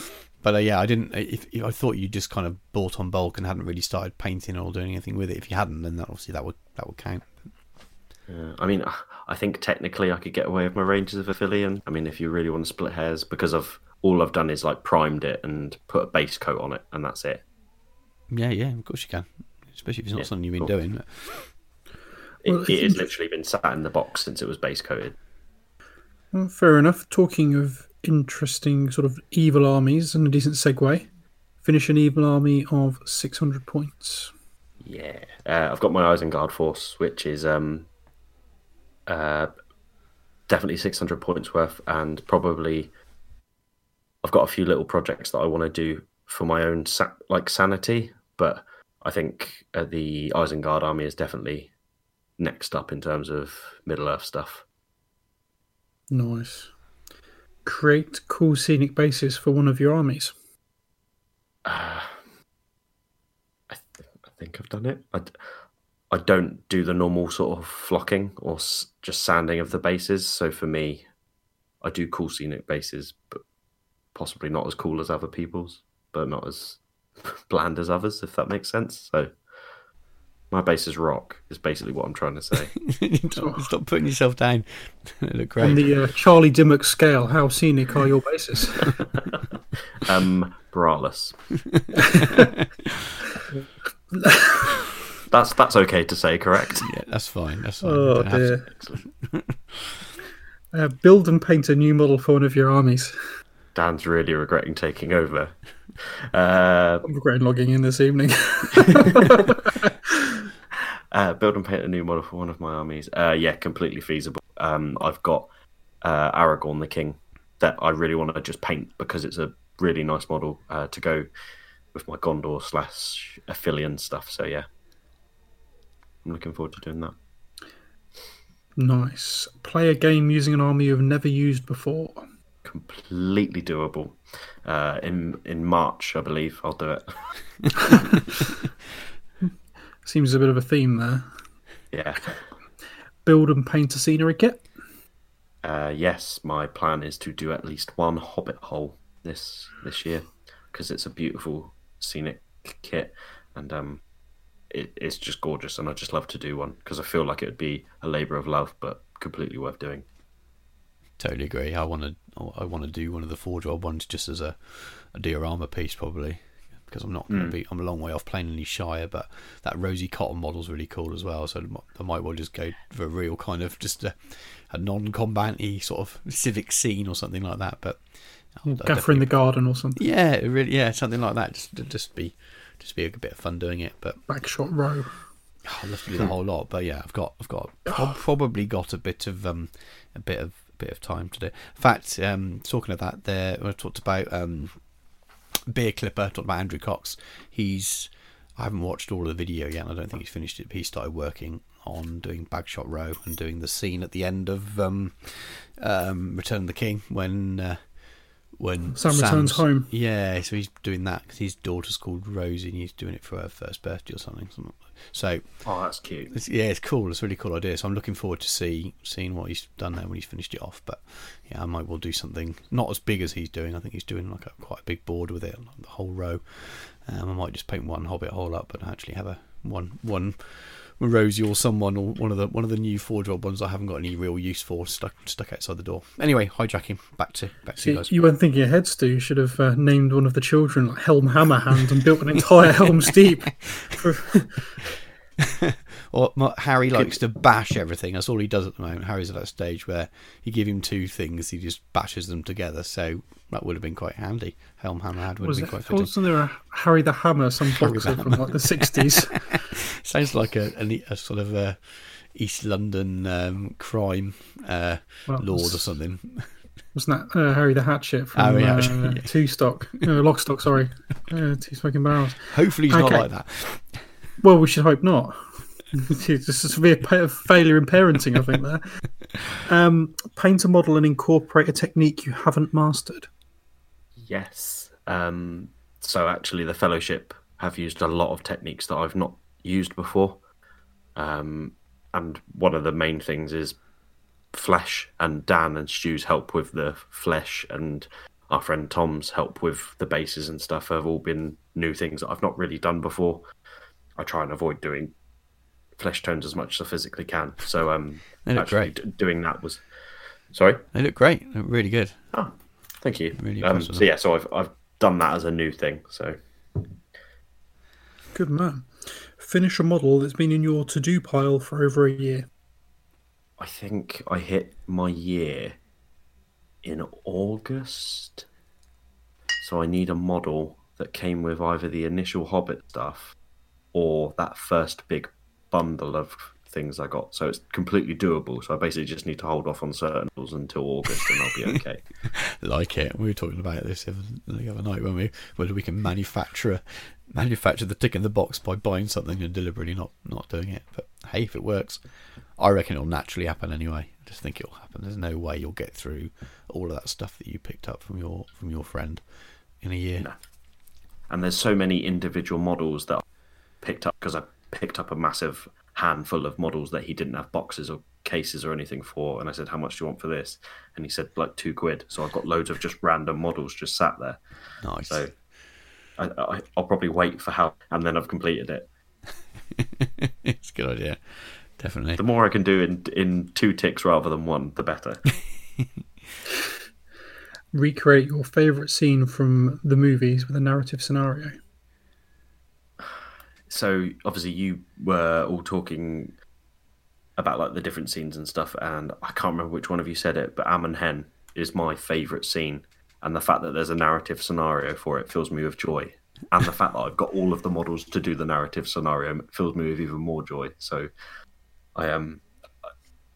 But uh, yeah, I didn't. If, if I thought you just kind of bought on bulk and hadn't really started painting or doing anything with it. If you hadn't, then that, obviously that would that would count. Uh, I mean, I think technically I could get away with my Rangers of Ithilien. I mean, if you really want to split hairs, because I've all I've done is like primed it and put a base coat on it, and that's it. Yeah, yeah, of course you can. Especially if it's not Yeah, something you've been cool. doing. It, Well, it has literally been sat in the box since it was base coated. Well, fair enough. Talking of interesting sort of evil armies and a decent segue, finish an evil army of 600 points. Yeah, uh, I've got my Isengard force, which is um, uh, definitely 600 points worth, and probably I've got a few little projects that I want to do for my own sa- like sanity, but I think uh, the Isengard army is definitely next up in terms of Middle Earth stuff. Nice. Create cool scenic bases for one of your armies. Uh, I, th- I think I've done it. I, d- I don't do the normal sort of flocking or s- just sanding of the bases. So for me, I do cool scenic bases, but possibly not as cool as other people's, but not as bland as others, if that makes sense. So my base is rock, is basically what I'm trying to say. Stop, stop putting yourself down. They look great. On the uh, Charlie Dimmock scale, how scenic are your bases? Um, Braless. that's that's okay to say, correct? yeah, that's fine. That's fine. oh You don't have to- dear. Uh, build and paint a new model for one of your armies. Dan's really regretting taking over. Uh, I'm regretting logging in this evening. Uh, build and paint a new model for one of my armies. Uh, yeah, completely feasible. Um, I've got uh, Aragorn the King that I really want to just paint because it's a really nice model uh, to go with my Gondor slash Ithilien stuff. So yeah, I'm looking forward to doing that. nice. Play a game using an army you've never used before. Completely doable. Uh, in in March, I believe I'll do it. Seems a bit of a theme there. yeah. Build and paint a scenery kit. Uh, yes, my plan is to do at least one Hobbit hole this this year because it's a beautiful scenic kit and um, it, it's just gorgeous and I just love to do one because I feel like it would be a labour of love but completely worth doing. Totally agree. I want to. I want to do one of the Forge World ones just as a, a diorama piece, probably, because I'm not going to be. I'm a long way off playing any Shire, but that Rosie Cotton model's really cool as well. So I might well just go for a real kind of just a, a non-combatanty sort of civic scene or something like that. But Gaffer in the garden or something. Yeah, really, yeah, something like that. Just, just be, just be a bit of fun doing it. But Bagshot Row. oh, I'd love to do the whole lot. But yeah, I've got, I've got, prob- probably got a bit of, um, a bit of, bit of time to do. In fact, um, talking of that, there I talked about um, Beer Clipper. Talked about Andrew Cox. He's, I haven't watched all of the video yet. and I don't think he's finished it. But he started working on doing Bagshot Row and doing the scene at the end of um, um, Return of the King when. Uh, when Sam returns home. Yeah, so he's doing that because his daughter's called Rosie and he's doing it for her first birthday or something. something. So Oh, that's cute. it's, yeah, it's cool. It's a really cool idea. So I'm looking forward to see seeing what he's done there when he's finished it off. But yeah, I might well do something not as big as he's doing. I think he's doing like a quite a big board with it, like the whole row. Um, I might just paint one Hobbit hole up and actually have a one one Rosie or someone or one of the one of the new Forge World ones I haven't got any real use for stuck stuck outside the door. Anyway, hijacking back to back to you guys. you weren't thinking ahead, Stu. You should have uh, named one of the children like Helm Hammerhand and built an entire Helm's Deep. Or Harry likes to bash everything. That's all he does at the moment. Harry's at that stage where you give him two things, he just bashes them together. So that would have been quite handy. Helm Hammerhand would was have it, been quite fitting. wasn't there a Harry the Hammer, some boxer from like the 60s? Sounds like a, a, a sort of a East London um, crime uh, Well, lord or something. Wasn't that uh, Harry the Hatchet from Harry uh, Hatchet, yeah. Two Stock? Uh, Lock Stock, sorry. Uh, two Smoking Barrels. Hopefully, he's not like that. Well, we should hope not. it's a severe failure in parenting, I think, there. Um, paint a model and incorporate a technique you haven't mastered. Yes. Um, so actually, the fellowship have used a lot of techniques that I've not used before, um, and one of the main things is flesh. And Dan and Stu's help with the flesh, and our friend Tom's help with the bases and stuff have all been new things that I've not really done before. I try and avoid doing flesh tones as much as I physically can. So um, They look actually great. d- doing that was sorry. They look great. They look really good. Oh, thank you. Really um, so yeah, so I've I've done that as a new thing. So Good man. Finish a model that's been in your to do pile for over a year. I think I hit my year in August. So I need a model that came with either the initial Hobbit stuff or that first big bundle of things I got. So it's completely doable. So I basically just need to hold off on certain models until August and I'll be okay. like it. We were talking about this the other, the other night when we whether we can manufacture manufacture the tick in the box by buying something and deliberately not not doing it. But hey, if it works, I reckon it'll naturally happen anyway. I just think it'll happen. There's no way you'll get through all of that stuff that you picked up from your from your friend in a year. No. and there's so many individual models that I picked up because I picked up a massive handful of models that he didn't have boxes or cases or anything for and I said how much do you want for this and he said like two quid so I've got loads of just random models just sat there Nice. so I, I, I'll probably wait for how and then I've completed it it's a good idea. Definitely. the more I can do in in two ticks rather than one the better Recreate your favourite scene from the movies with a narrative scenario. so obviously you were all talking about like the different scenes and stuff and i can't remember which one of you said it but Amon Hen is my favorite scene and the fact that there's a narrative scenario for it fills me with joy and the fact that i've got all of the models to do the narrative scenario fills me with even more joy so i am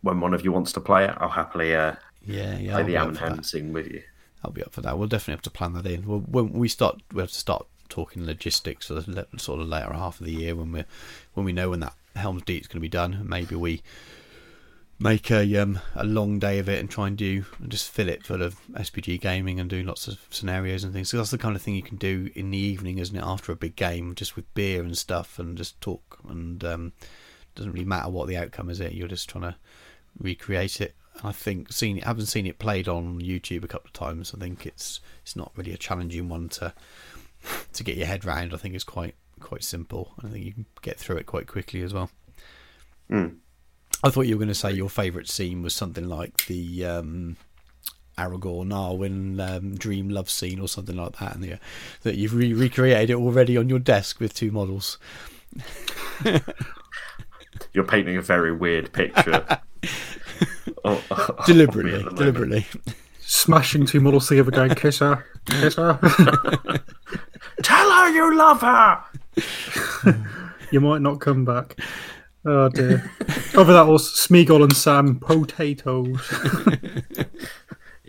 when one of you wants to play it i'll happily uh, Yeah, yeah. play I'll the be up Amon for hen that. scene with you I'll be up for that. We'll definitely have to plan that in. Well, when we start, we have to start talking logistics for the sort of later half of the year when we when we know when that Helm's Deep is going to be done. Maybe we make a um a long day of it and try and do and just fill it full of SBG gaming and do lots of scenarios and things. So that's the kind of thing you can do in the evening, isn't it? After a big game, just with beer and stuff, and just talk. And um, doesn't really matter what the outcome is. It you're just trying to recreate it. I think seen it, haven't seen it played on YouTube a couple of times. I think it's it's not really a challenging one to to get your head round. I think it's quite quite simple. I think you can get through it quite quickly as well. Mm. I thought you were going to say your favourite scene was something like the um, Aragorn Arwen um, dream love scene or something like that, and the, that you've re- recreated it already on your desk with two models. you're painting a very weird picture Oh, of Deliberately, at the moment. deliberately. Smashing two models together, going, kiss her, kiss her. tell her you love her you might not come back. Oh dear. Over that was Smeagol and Sam potatoes.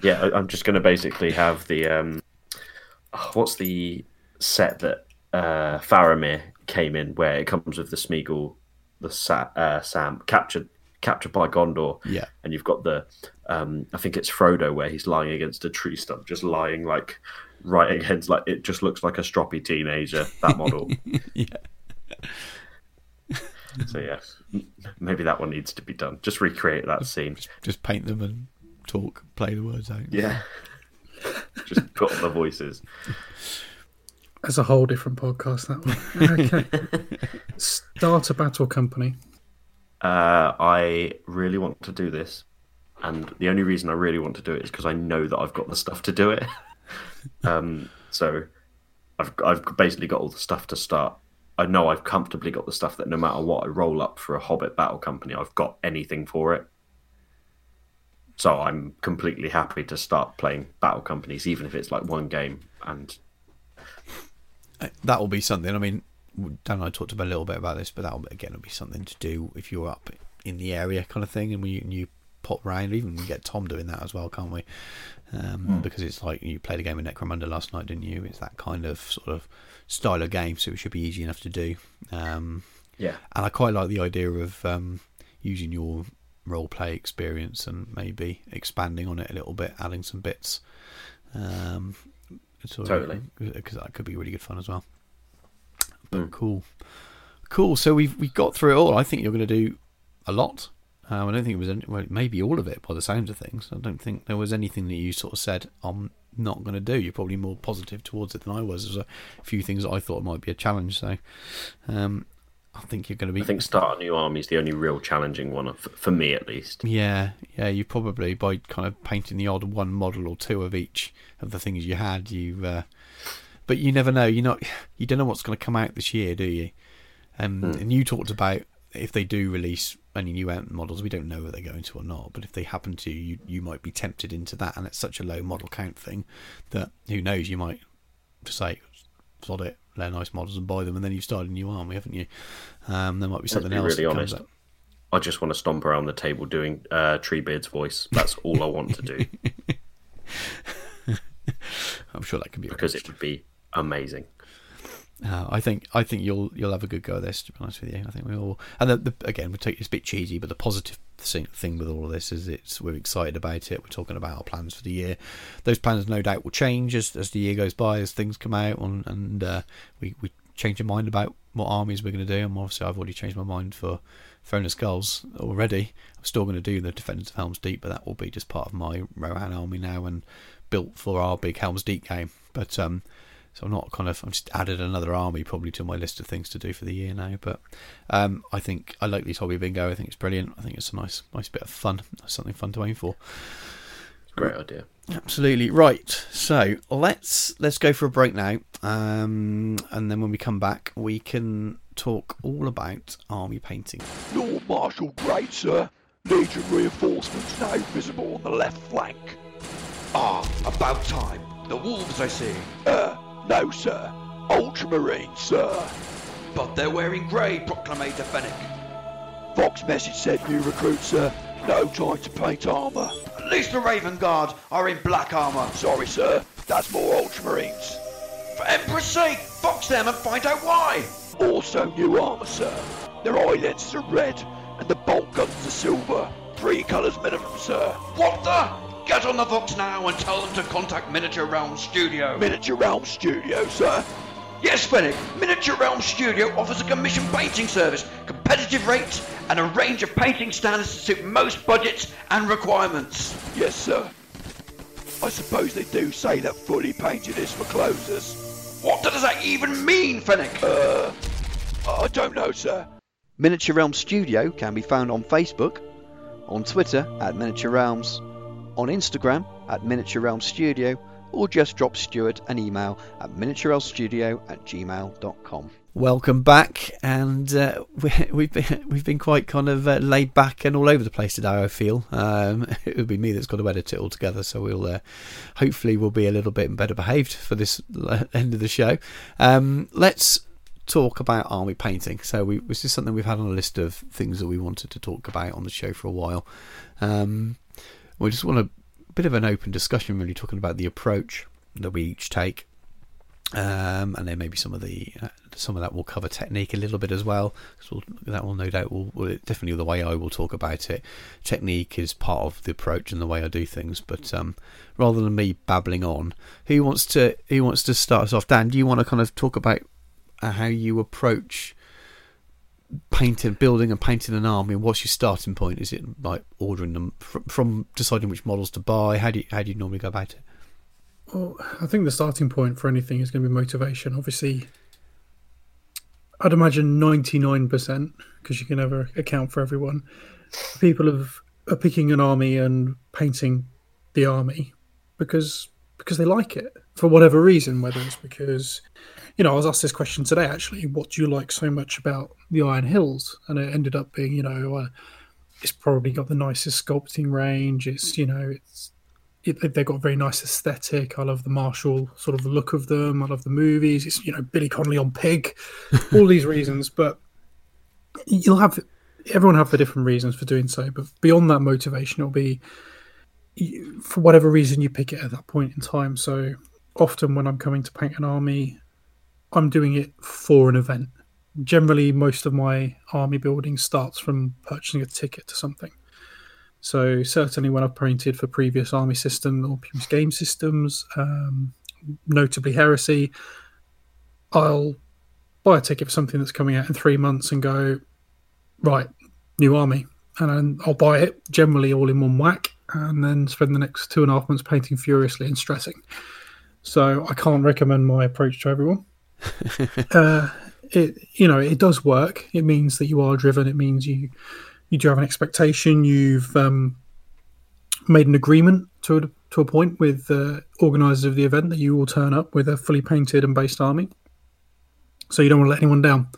Yeah, I- I'm just going to basically have the um, oh, what's the set that uh, Faramir came in, where it comes with the Smeagol, the Sa- uh, Sam captured captured by Gondor, Yeah. and you've got the um, I think it's Frodo where he's lying against a tree stump, just lying like right against like it just looks like a stroppy teenager. That model. Yeah. So yeah, maybe that one needs to be done. Just recreate that scene. Just paint them and talk, play the words out. Yeah. just put on the voices. That's a whole different podcast, that one. Okay. Start a battle company. Uh, I really want to do this, and the only reason I really want to do it is because I know that I've got the stuff to do it. um, so I've I've basically got all the stuff to start. I know I've comfortably got the stuff that no matter what I roll up for a Hobbit battle company, I've got anything for it. So I'm completely happy to start playing battle companies, even if it's like one game. And uh, that will be something. I mean, Dan and I talked about a little bit about this, but that again will be something to do if you're up in the area kind of thing, and we and you pop round. Even we get Tom doing that as well, can't we? Um, Because it's like you played a game with Necromunda last night, didn't you? It's that kind of sort of style of game, so it should be easy enough to do. Um, Yeah. and I quite like the idea of um, using your role play experience and maybe expanding on it a little bit, adding some bits. Um, Totally. because that could be really good fun as well. But cool, cool. So we've we got through it all. I think you're going to do a lot. Um, I don't think it was any, well, maybe all of it by the sounds of things. I don't think there was anything that you sort of said I'm not going to do. You're probably more positive towards it than I was. There's a few things that I thought might be a challenge. So um, I think you're going to be. I think start a new army is the only real challenging one f- for me, at least. Yeah, yeah, you probably by kind of painting the odd one model or two of each of the things you had, you. Uh, but you never know. You're not. You don't know what's going to come out this year, do you? Um, And you talked about if they do release any new Ent models, we don't know whether they're going to or not. But if they happen to, you you might be tempted into that, and it's such a low model count thing that who knows? You might for say, "Sod it, they're nice models and buy them," and then you've started a new army, haven't you? Um, there might be something be else. really honest. up. I just want to stomp around the table doing uh, Treebeard's voice. That's all I want to do I'm sure that can be because arranged. it would be amazing. Uh, I think I think you'll you'll have a good go at this. To be honest with you, I think we all. And the, the, again, we take it's a bit cheesy, but the positive thing, with all of this is it's we're excited about it. We're talking about our plans for the year. Those plans, no doubt, will change as, as the year goes by, as things come out, and, and uh, we we change our mind about what armies we're going to do. And obviously, I've already changed my mind for Throne of Skulls already. I'm still going to do the Defenders of Helm's Deep, but that will be just part of my Rohan army now and built for our big Helm's Deep game. But um, so I'm not kind of I've just added another army probably to my list of things to do for the year now. But um, I think I like these hobby bingo. I think it's brilliant. I think it's a nice nice bit of fun. Something fun to aim for. Great idea. Absolutely right. So let's let's go for a break now, um, and then when we come back, we can talk all about army painting. Lord Marshal Great, sir. Legion reinforcements now visible on the left flank. Ah, about time. The wolves, I see. Uh, no, sir. Ultramarines, sir. But they're wearing grey, Proclamator Fennec. Vox message said new recruits, sir. No time to paint armour. At least the Raven Guard are in black armour. Sorry, sir. That's more Ultramarines. For Emperor's sake, vox them and find out why. Also new armour, sir. Their eye lenses are red, and the bolt guns are silver. Three colours minimum, sir. What the? Get on the Vox now and tell them to contact Miniature Realm Studio. Miniature Realm Studio, sir. yes, Fennec. Miniature Realm Studio offers a commission painting service, competitive rates, and a range of painting standards to suit most budgets and requirements. Yes, sir. I suppose they do say that fully painted is for closers. What does that even mean, Fennec? Uh, I don't know, sir. Miniature Realms Studio can be found on Facebook, on Twitter at Miniature Realms, on Instagram at Miniature Realm Studio, or just drop Stuart an email at miniaturerealmsstudio at gmail.com. Welcome back, and uh, we, we've been we've been quite kind of uh, laid back and all over the place today. I feel um, it would be me that's got to edit it all together, so we'll uh, hopefully we'll be a little bit better behaved for this end of the show. Um, let's talk about army painting. So we, this is something we've had on a list of things that we wanted to talk about on the show for a while. Um, we just want a bit of an open discussion, really talking about the approach that we each take um, and then maybe some of the uh, some of that will cover technique a little bit as well. we'll, that will no doubt will, will definitely the way I will talk about it. Technique is part of the approach and the way I do things. But um, rather than me babbling on, who wants to who wants to start us off? Dan, do you want to kind of talk about uh, how you approach painting, building, and painting an army? What's your starting point? Is it like ordering them from, from deciding which models to buy? How do you, how do you normally go about it? Well, I think the starting point for anything is going to be motivation. Obviously, I'd imagine 99%, because you can never account for everyone, people have, are picking an army and painting the army because because they like it for whatever reason, whether it's because, you know, I was asked this question today actually, what do you like so much about the Iron Hills? And it ended up being, you know, uh, it's probably got the nicest sculpting range. It's, you know, it's it, they've got a very nice aesthetic. I love the martial sort of look of them. I love the movies. It's you know Billy Connolly on Pig, all these reasons. But you'll have everyone have the different reasons for doing so, but beyond that motivation, it'll be for whatever reason you pick it at that point in time. So often when I'm coming to paint an army, I'm doing it for an event. Generally, most of my army building starts from purchasing a ticket to something. So certainly, when I've painted for previous army system or previous game systems, um, notably Heresy, I'll buy a ticket for something that's coming out in three months and go, right, new army, and then I'll buy it generally all in one whack, and then spend the next two and a half months painting furiously and stressing. So I can't recommend my approach to everyone. uh, it you know it does work. It means that you are driven. It means you you do have an expectation. You've um, made an agreement to a, to a point with the organisers of the event that you will turn up with a fully painted and based army. So you don't want to let anyone down,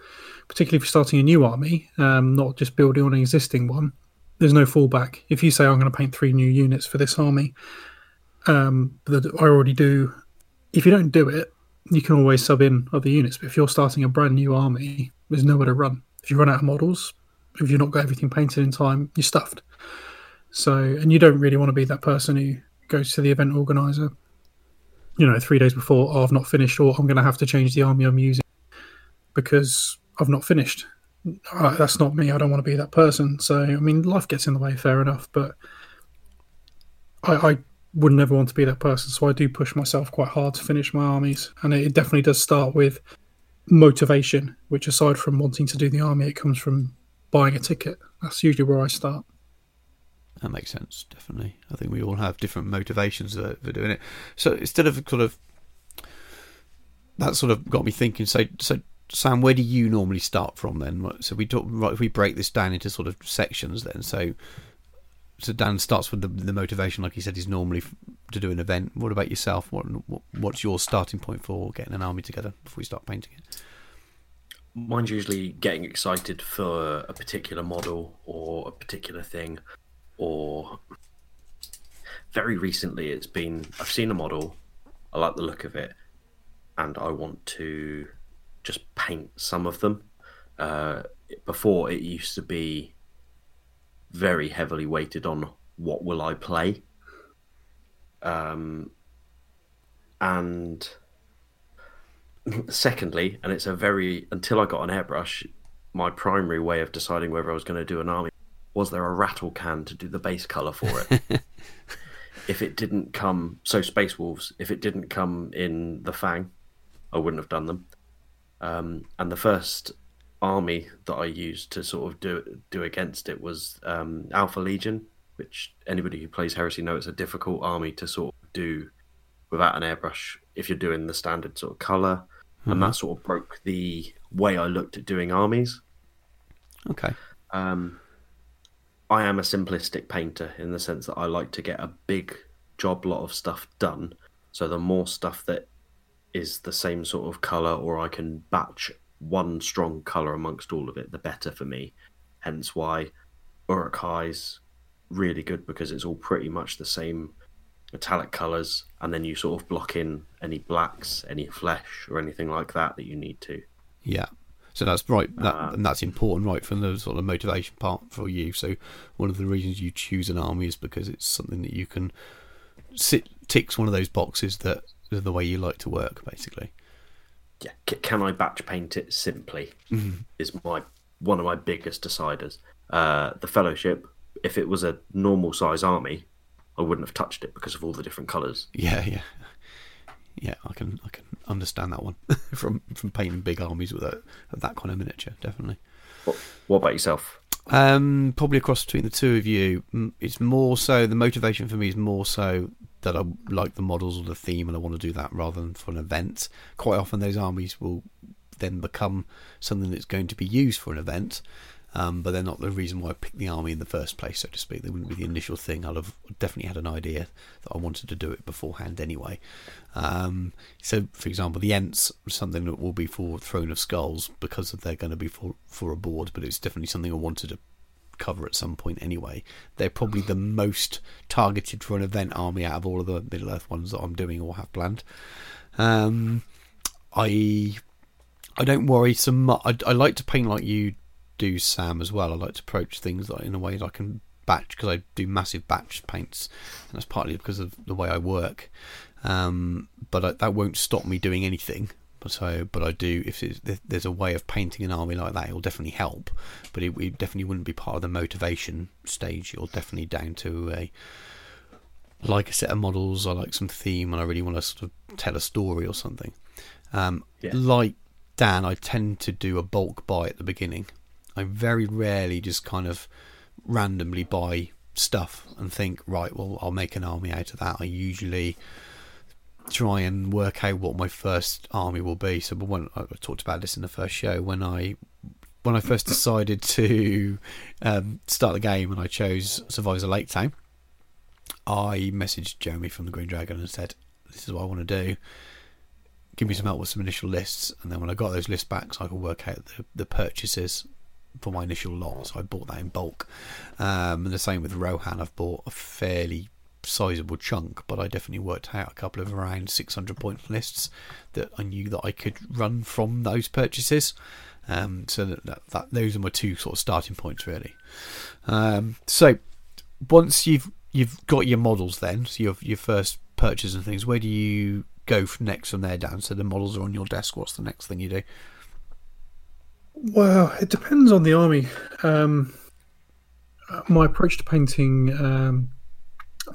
particularly if you're starting a new army, um, not just building on an existing one. There's no fallback. If you say I'm going to paint three new units for this army, um, that I already do if you don't do it, you can always sub in other units. But if you're starting a brand new army, there's nowhere to run. If you run out of models, if you've not got everything painted in time, you're stuffed. So, and you don't really want to be that person who goes to the event organizer, you know, three days before, oh, I've not finished, or I'm going to have to change the army I'm using because I've not finished. Uh, that's not me. I don't want to be that person. So, I mean, life gets in the way, fair enough. But I, I would never want to be that person. So I do push myself quite hard to finish my armies, and it definitely does start with motivation. Which, aside from wanting to do the army, it comes from buying a ticket. That's usually where I start. That makes sense, definitely. I think we all have different motivations for, for doing it. So instead of sort of that, sort of got me thinking. So, so Sam, where do you normally start from then? So we talk. Right, if we break this down into sort of sections, then so so Dan starts with the, the motivation, like he said, is normally to do an event. What about yourself? What, what what's your starting point for getting an army together before you start painting it? Mine's usually getting excited for a particular model or a particular thing, or very recently it's been I've seen a model, I like the look of it, and I want to just paint some of them. Uh, before it used to be very heavily weighted on what will I play. Um, and secondly, and it's a very until I got an airbrush, my primary way of deciding whether I was going to do an army was there a rattle can to do the base color for it. if it didn't come, so Space Wolves, if it didn't come in the Fang, I wouldn't have done them. Um, and the first army that I used to sort of do do against it was um, Alpha Legion, which anybody who plays Heresy knows it's a difficult army to sort of do without an airbrush if you're doing the standard sort of color, mm-hmm. and that sort of broke the way I looked at doing armies. Okay. Um, I am a simplistic painter in the sense that I like to get a big job lot of stuff done. So the more stuff that is the same sort of color, or I can batch one strong color amongst all of it, the better for me. Hence why Uruk-hai's really good because it's all pretty much the same metallic colors, and then you sort of block in any blacks, any flesh, or anything like that that you need to. Yeah. So that's right, that, uh, and that's important, right, from the sort of motivation part for you. So one of the reasons you choose an army is because it's something that you can sit ticks one of those boxes that the way you like to work, basically yeah, can I batch paint it simply? Mm-hmm. Is my one of my biggest deciders. Uh, the Fellowship, if it was a normal size army, I wouldn't have touched it because of all the different colours. Yeah, yeah, yeah. I can I can understand that one from from painting big armies with a, that kind of miniature. Definitely. What, what about yourself? Um, probably across between the two of you, it's more so the motivation for me is more so that I like the models or the theme and I want to do that rather than for an event. Quite often, those armies will then become something that's going to be used for an event, um, but they're not the reason why I picked the army in the first place, so to speak. They wouldn't be the initial thing. I'd have definitely had an idea that I wanted to do it beforehand anyway. Um, so, for example, the Ents something that will be for Throne of Skulls because they're going to be for for a board, but it's definitely something I wanted to cover at some point anyway. They're probably the most targeted for an event army out of all of the Middle Earth ones that I'm doing or have planned. Um, I I don't worry so much. I, I like to paint like you do, Sam, as well. I like to approach things like in a way that I can batch because I do massive batch paints, and that's partly because of the way I work. Um, but I, that won't stop me doing anything. So, but I do. If, there's a way of painting an army like that, it will definitely help. But it, it definitely wouldn't be part of the motivation stage. You're definitely down to a like a set of models. I like some theme, and I really want to sort of tell a story or something. Um, Yeah. Like Dan, I tend to do a bulk buy at the beginning. I very rarely just kind of randomly buy stuff and think, right, well, I'll make an army out of that. I usually try and work out what my first army will be. So, when I talked about this in the first show, when I when I first decided to um, start the game and I chose Survivors of Lake Town, I messaged Jeremy from the Green Dragon and said, "This is what I want to do. Give me some help with some initial lists." And then when I got those lists back, so I could work out the, the purchases for my initial lot. So I bought that in bulk. Um, and the same with Rohan. I've bought a fairly sizable chunk, but I definitely worked out a couple of around 600 point lists that I knew that I could run from those purchases. Um, so that, that, that those are my two sort of starting points really. Um, so once you've you've got your models, then so your your first purchase and things, where do you go from next from there down? So the models are on your desk. What's the next thing you do? Well, it depends on the army. Um, my approach to painting um,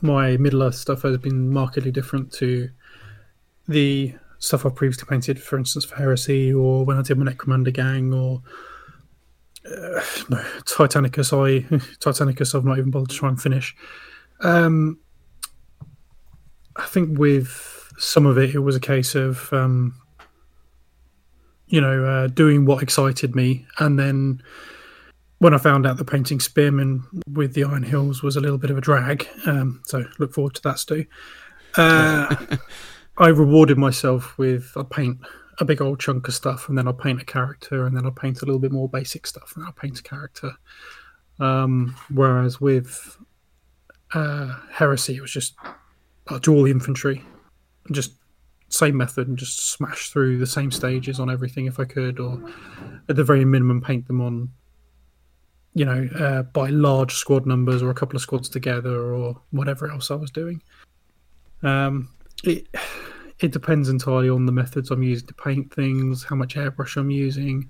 my Middle Earth stuff has been markedly different to the stuff I've previously painted, for instance, for Heresy, or when I did my Necromunda gang, or uh, no, Titanicus. I Titanicus. I've not even bothered to try and finish. Um, I think with some of it, it was a case of um, you know, uh, doing what excited me. And then when I found out the painting Spearman with the Iron Hills was a little bit of a drag, um, so look forward to that, Stu. Uh, I rewarded myself with I paint a big old chunk of stuff, and then I'll paint a character, and then I'll paint a little bit more basic stuff, and I'll paint a character. Um, whereas with uh, Heresy, it was just I'll do all the infantry, and just same method and just smash through the same stages on everything if I could, or at the very minimum paint them on, you know, uh, by large squad numbers or a couple of squads together or whatever else I was doing. Um, it it depends entirely on the methods I'm using to paint things, how much airbrush I'm using.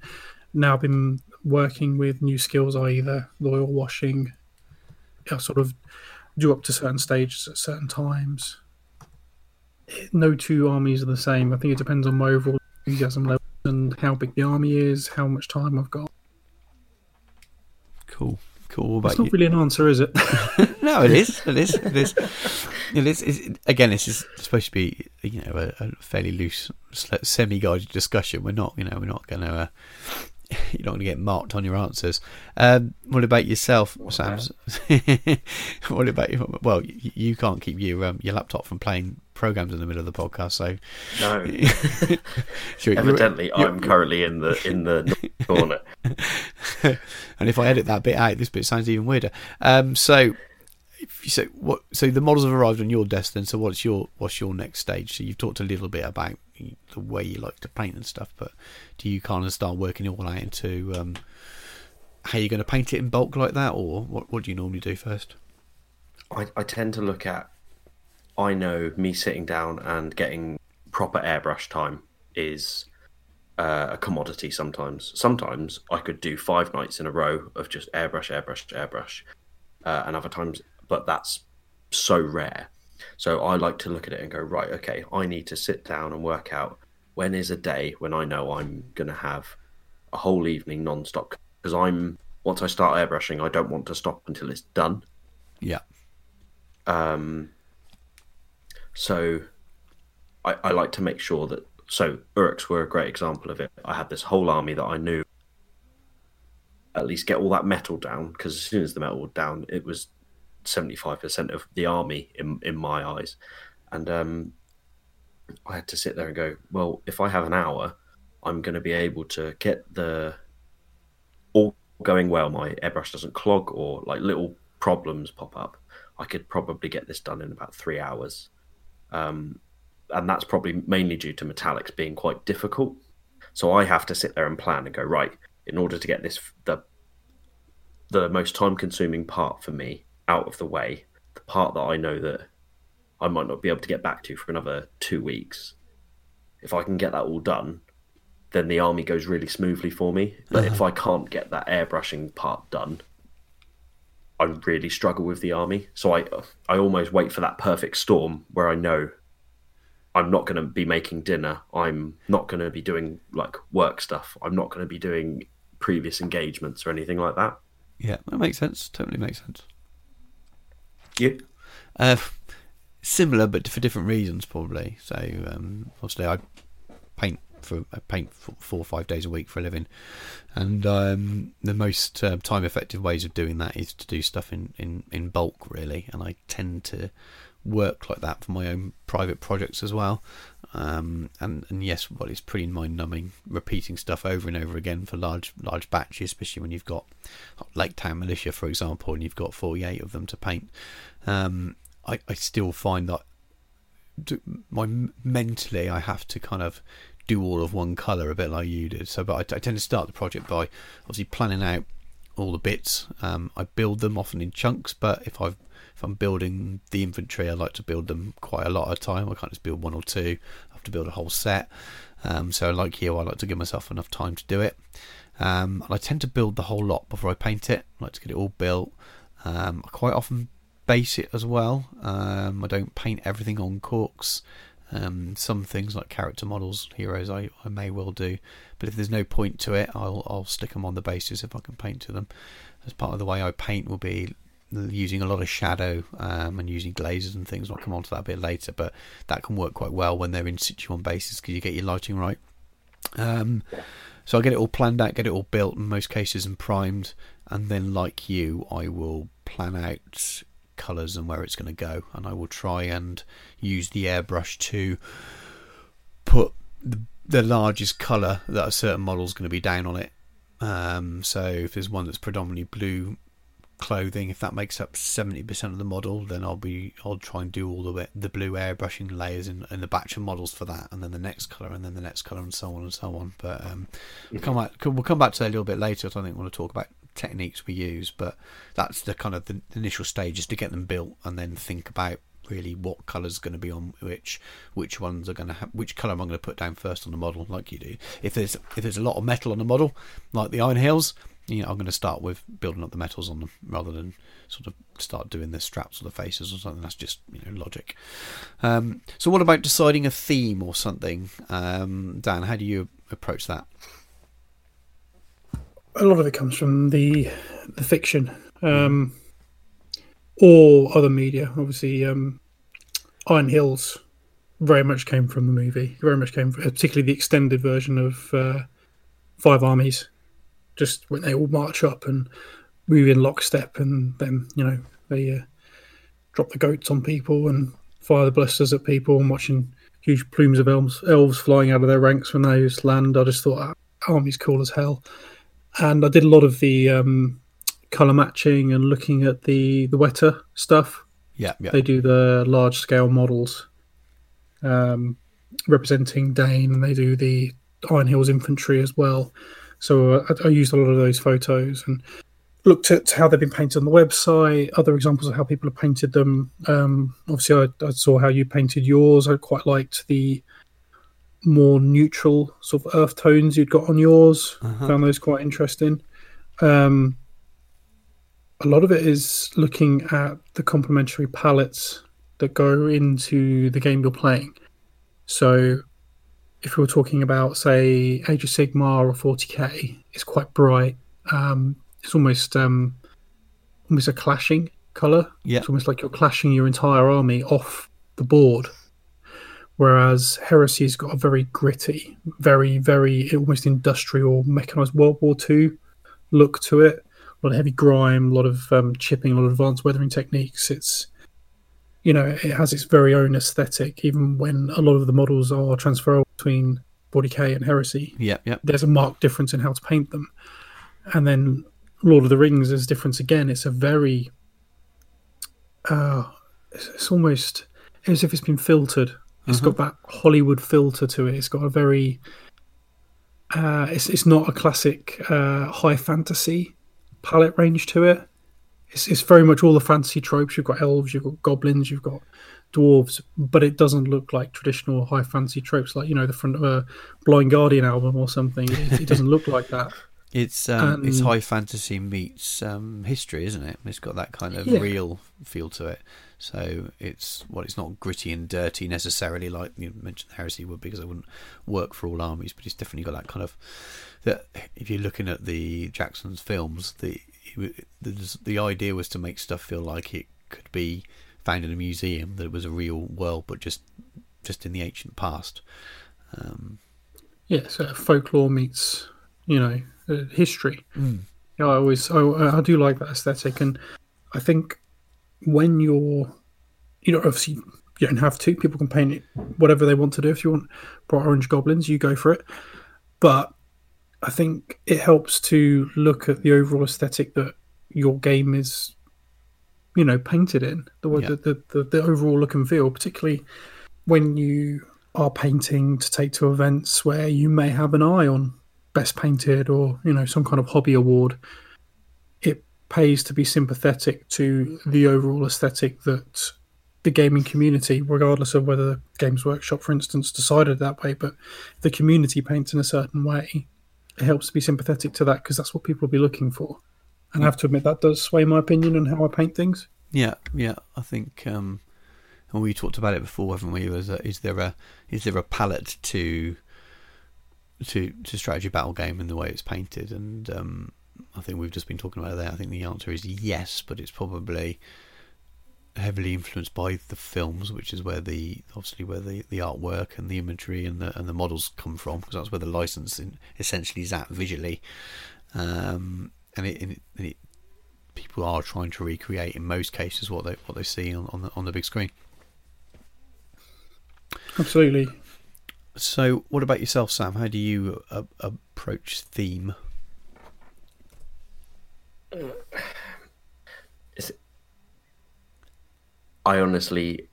Now I've been working with new skills, i.e. the oil washing. I sort of do up to certain stages at certain times no two armies are the same. I think it depends on my overall enthusiasm level and how big the army is, how much time I've got. Cool, cool. What It's not you? really an answer, is it? no, it is. It is. It is. It is. It's, again, this is supposed to be, you know, a, a fairly loose, semi-guided discussion. We're not, you know, we're not going to. Uh, you're not going to get marked on your answers. Um, what about yourself, Sam? what about you? Well, you, you can't keep your um, your laptop from playing programs in the middle of the podcast, so No. Sure, Evidently, you're- I'm currently in the in the corner. and if I edit that bit out, this bit sounds even weirder. Um, so, if you, so what? So the models have arrived on your desk. Then, so what's your what's your next stage? So you've talked a little bit about the way you like to paint and stuff, but do you kind of start working it all out into um, how you're going to paint it in bulk like that, or what? What do you normally do first? I, I tend to look at. I know me sitting down and getting proper airbrush time is uh, a commodity. Sometimes, sometimes I could do five nights in a row of just airbrush, airbrush, airbrush, uh, and other times, but that's so rare. So I like to look at it and go, right, okay, I need to sit down and work out when is a day when I know I'm going to have a whole evening non-stop because I'm once I start airbrushing, I don't want to stop until it's done. Yeah, Um, so I, I like to make sure that so Urks were a great example of it. I had this whole army that I knew at least get all that metal down because as soon as the metal was down, it was seventy five percent of the army in in my eyes, and um, I had to sit there and go, well, if I have an hour, I'm going to be able to get the all going well. My airbrush doesn't clog or like little problems pop up. I could probably get this done in about three hours. Um, and that's probably mainly due to metallics being quite difficult. So I have to sit there and plan and go right in order to get this the the most time consuming part for me out of the way, the part that I know that I might not be able to get back to for another two weeks. If I can get that all done, then the army goes really smoothly for me. But if I can't get that airbrushing part done, I really struggle with the army. So I I almost wait for that perfect storm where I know I'm not going to be making dinner. I'm not going to be doing like work stuff. I'm not going to be doing previous engagements or anything like that. Yeah, that makes sense. Totally makes sense. You? Uh, similar, but for different reasons, probably. So, um, obviously, I paint for I paint four or five days a week for a living, and um, the most uh, time-effective ways of doing that is to do stuff in, in, in bulk, really. And I tend to work like that for my own private projects as well. Um, and and yes, well, it's pretty mind-numbing repeating stuff over and over again for large large batches, especially when you've got Lake Town Militia, for example, and you've got 48 of them to paint. Um, I, I still find that my mentally I have to kind of do all of one color a bit like you did. So, but I, I tend to start the project by obviously planning out all the bits. Um, I build them often in chunks, but if I've if I'm building the infantry, I like to build them quite a lot a time. I can't just build one or two. I have to build a whole set. Um, so, like you, I like to give myself enough time to do it. Um, and I tend to build the whole lot before I paint it. I like to get it all built. Um, I quite often base it as well. Um, I don't paint everything on corks. Um, some things like character models, heroes, I, I may well do, but if there's no point to it, I'll I'll stick them on the basis if I can paint to them. As part of the way I paint will be using a lot of shadow um, and using glazes and things. I'll come on to that a bit later, but that can work quite well when they're in situ on bases because you get your lighting right. Um, so I get it all planned out, get it all built in most cases and primed, and then like you, I will plan out colours and where it's going to go, and I will try and use the airbrush to put the, the largest colour that a certain model is going to be down on it. Um, so if there's one that's predominantly blue clothing, if that makes up seventy percent of the model, then I'll be I'll try and do all the the blue airbrushing layers in, in the batch of models for that, and then the next color, and then the next color, and so on and so on. But um, we'll come back we'll come back to that a little bit later. I don't think we want to talk about techniques we use, but that's the kind of the initial stage is to get them built, and then think about really what colour's going to be on which, which ones are going to have, which colour am I going to put down first on the model, like you do. If there's if there's a lot of metal on the model, like the Iron Hills, you know, I'm going to start with building up the metals on them rather than sort of start doing the straps or the faces or something. That's just you know logic. Um, so, what about deciding a theme or something, um, Dan? How do you approach that? a lot of it comes from the the fiction um, or other media. Obviously, um, Iron Hills very much came from the movie. Very much came, from, particularly the extended version of uh, Five Armies. Just when they all march up and move in lockstep, and then you know they uh, drop the goats on people and fire the ballistas at people, and watching huge plumes of elves, elves flying out of their ranks when they land. I just thought that army's cool as hell and I did a lot of the um, color matching and looking at the the Weta stuff. Yeah, yeah. They do the large scale models um, representing Dain, and they do the Iron Hills infantry as well. So uh, I, I, used a lot of those photos and looked at how they've been painted on the website, other examples of how people have painted them. Um, obviously, I, I, saw how you painted yours. I quite liked the more neutral sort of earth tones you'd got on yours. Uh-huh. Found those quite interesting. Um, a lot of it is looking at the complementary palettes that go into the game you're playing. So, if we are talking about, say, Age of Sigmar or 40k, it's quite bright. Um, it's almost um, almost a clashing color. Yeah, it's almost like you're clashing your entire army off the board whereas Heresy's got a very gritty, very, very almost industrial, mechanized World War II look to it. A lot of heavy grime, a lot of um, chipping, a lot of advanced weathering techniques. It's, you know, it has its very own aesthetic, even when a lot of the models are transferable between 40k and Heresy. Yeah, yeah. There's a marked difference in how to paint them. And then Lord of the Rings, there's difference again. It's a very, uh, it's, it's almost as if it's been filtered it's mm-hmm. got that Hollywood filter to it. It's got a very uh, it's it's not a classic uh, high fantasy palette range to it. It's, it's very much all the fantasy tropes. You've got elves, you've got goblins, you've got dwarves, but it doesn't look like traditional high fantasy tropes, like you know the front of a Blind Guardian album or something. It, it doesn't look like that. It's um, it's Um, high fantasy meets um, history, isn't it? It's got that kind of Yeah. real feel to it. So it's well, it's not gritty and dirty necessarily, like you mentioned Heresy would, because it wouldn't work for all armies. But it's definitely got that kind of that. If you're looking at the Jackson's films, the the the idea was to make stuff feel like it could be found in a museum, that it was a real world, but just just in the ancient past. Um, Yeah, so folklore meets you know uh, history. Mm. You I always I, I do like that aesthetic, and I think when you're you know obviously you don't have to. People can paint it whatever they want to do. If you want bright orange goblins, you go for it. But I think it helps to look at the overall aesthetic that your game is, you know, painted in the Yeah. the, the, the the overall look and feel, particularly when you are painting to take to events where you may have an eye on best painted or you know some kind of hobby award. It pays to be sympathetic to the overall aesthetic that the gaming community, regardless of whether Games Workshop, for instance, decided that way, but the community paints in a certain way, it helps to be sympathetic to that because that's what people will be looking for. And I have to admit that does sway my opinion on how I paint things. Yeah, yeah. I think, um, and we talked about it before, haven't we? Was uh, is there a is there a palette to to to strategy battle game in the way it's painted? And um, I think we've just been talking about that. I think the answer is yes, but it's probably heavily influenced by the films, which is where the obviously where the, the artwork and the imagery and the and the models come from, because that's where the licensing essentially is at visually. Um, and it, and it, and it people are trying to recreate in most cases what they what they see on, on the on the big screen. Absolutely. So, what about yourself, Sam? How do you uh, approach theme? I honestly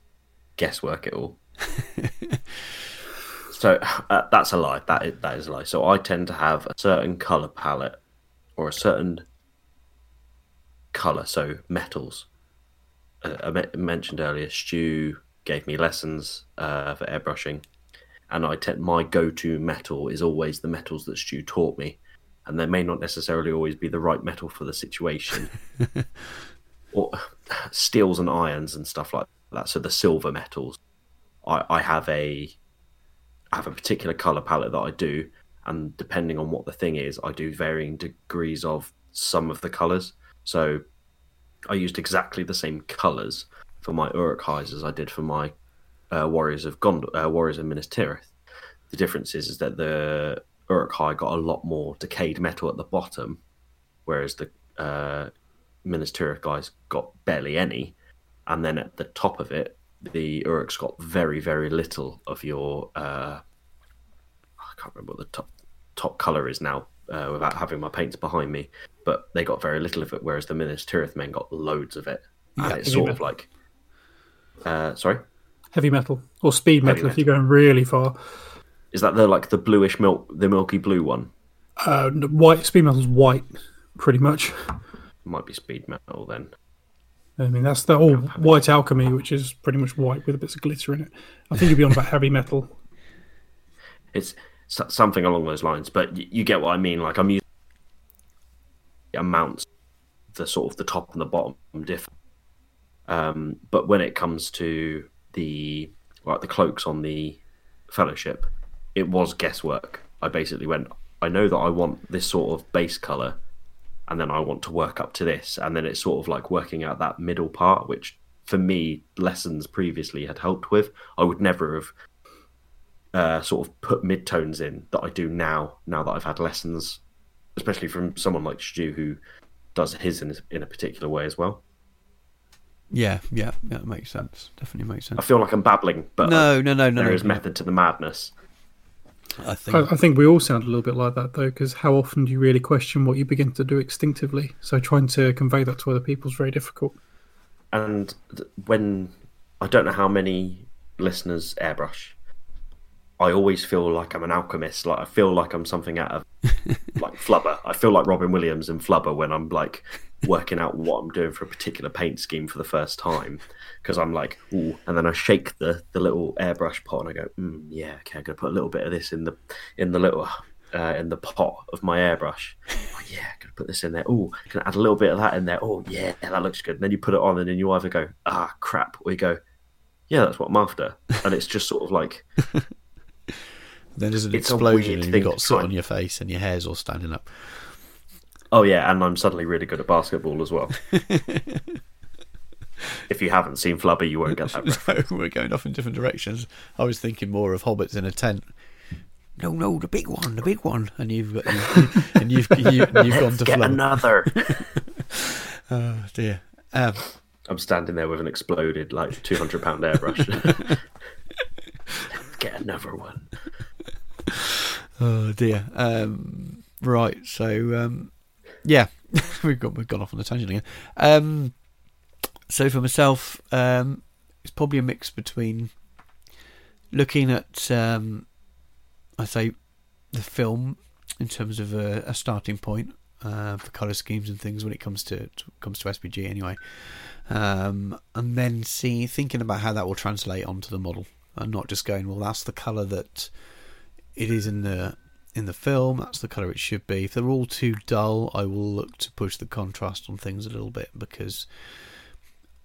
guesswork it all. so uh, that's a lie. That is, that is a lie. So I tend to have a certain color palette or a certain color. So metals. Uh, I me- mentioned earlier, Stu gave me lessons uh, for airbrushing, and I tend my go-to metal is always the metals that Stu taught me, and they may not necessarily always be the right metal for the situation or steels and irons and stuff like that. So the silver metals, I, I have a I have a particular color palette that I do, and depending on what the thing is, I do varying degrees of some of the colors. So I used exactly the same colors for my Uruk-hais as I did for my uh, Warriors of Gondor, uh, Warriors of Minas Tirith. The difference is, is that the Uruk-hai got a lot more decayed metal at the bottom, whereas the uh, Minas Tirith guys got barely any, and then at the top of it, the Uruk's got very very little of your. Uh, I can't remember what the top top color is now uh, without having my paints behind me, but they got very little of it, whereas the Minas Tirith men got loads of it, and Yeah. it's sort of like. Uh, sorry, Heavy metal or speed Heavy metal if you're going really far. is that the like the bluish milk, the milky blue one? Uh, white speed metal's white, pretty much. Might be speed metal then. I mean, that's the all white alchemy, which is pretty much white with a bits of glitter in it. I think you'd be on about heavy metal. it's something along those lines. But you get what I mean. Like I'm using amounts, the sort of the top and the bottom differ. Um, but when it comes to the like the cloaks on the fellowship, it was guesswork. I basically went. I know that I want this sort of base color, and then I want to work up to this, and then it's sort of like working out that middle part, which for me lessons previously had helped with. I would never have uh, sort of put midtones in that I do now. Now that I've had lessons, especially from someone like Stu who does his in, in a particular way as well. Yeah, yeah, yeah. It makes sense. Definitely makes sense. I feel like I'm babbling, but No, no, no, no. there no, is no. method to the madness. I think. I, I think we all sound a little bit like that though, because how often do you really question what you begin to do instinctively? So trying to convey that to other people is very difficult. And when I don't know how many listeners airbrush, I always feel like I'm an alchemist. Like I feel like I'm something out of like Flubber. I feel like Robin Williams in Flubber when I'm like working out what I'm doing for a particular paint scheme for the first time because I'm like, ooh, and then I shake the the little airbrush pot and I go, mm, yeah, okay, I'm gonna put a little bit of this in the in the little uh, in the pot of my airbrush. Oh, yeah, gonna put this in there. Oh, can I add a little bit of that in there? Oh yeah, that looks good. And then you put it on, and then you either go, ah, crap, or you go, yeah, that's what I'm after, and it's just sort of like. then there's an explosion and you've got soot on your face and your hair's all standing up. Oh yeah, and I'm suddenly really good at basketball as well. if you haven't seen Flubber, you won't get that. no, we're going off in different directions. I was thinking more of hobbits in a tent. No, no, the big one, the big one, and you've got, you've, and you've you, you've gone to get Flubber. another. oh dear. Um, I'm standing there with an exploded like 200 pound airbrush. get another one. Oh dear. Um, right. So um, yeah, we've got we've gone off on a tangent again. Um, so for myself, um, it's probably a mix between looking at, um, I say, the film in terms of a, a starting point uh, for color schemes and things when it comes to, to comes to SBG anyway, um, and then see thinking about how that will translate onto the model, and not just going, well, that's the color that it is in the in the film. That's the color it should be. If they're all too dull, I will look to push the contrast on things a little bit because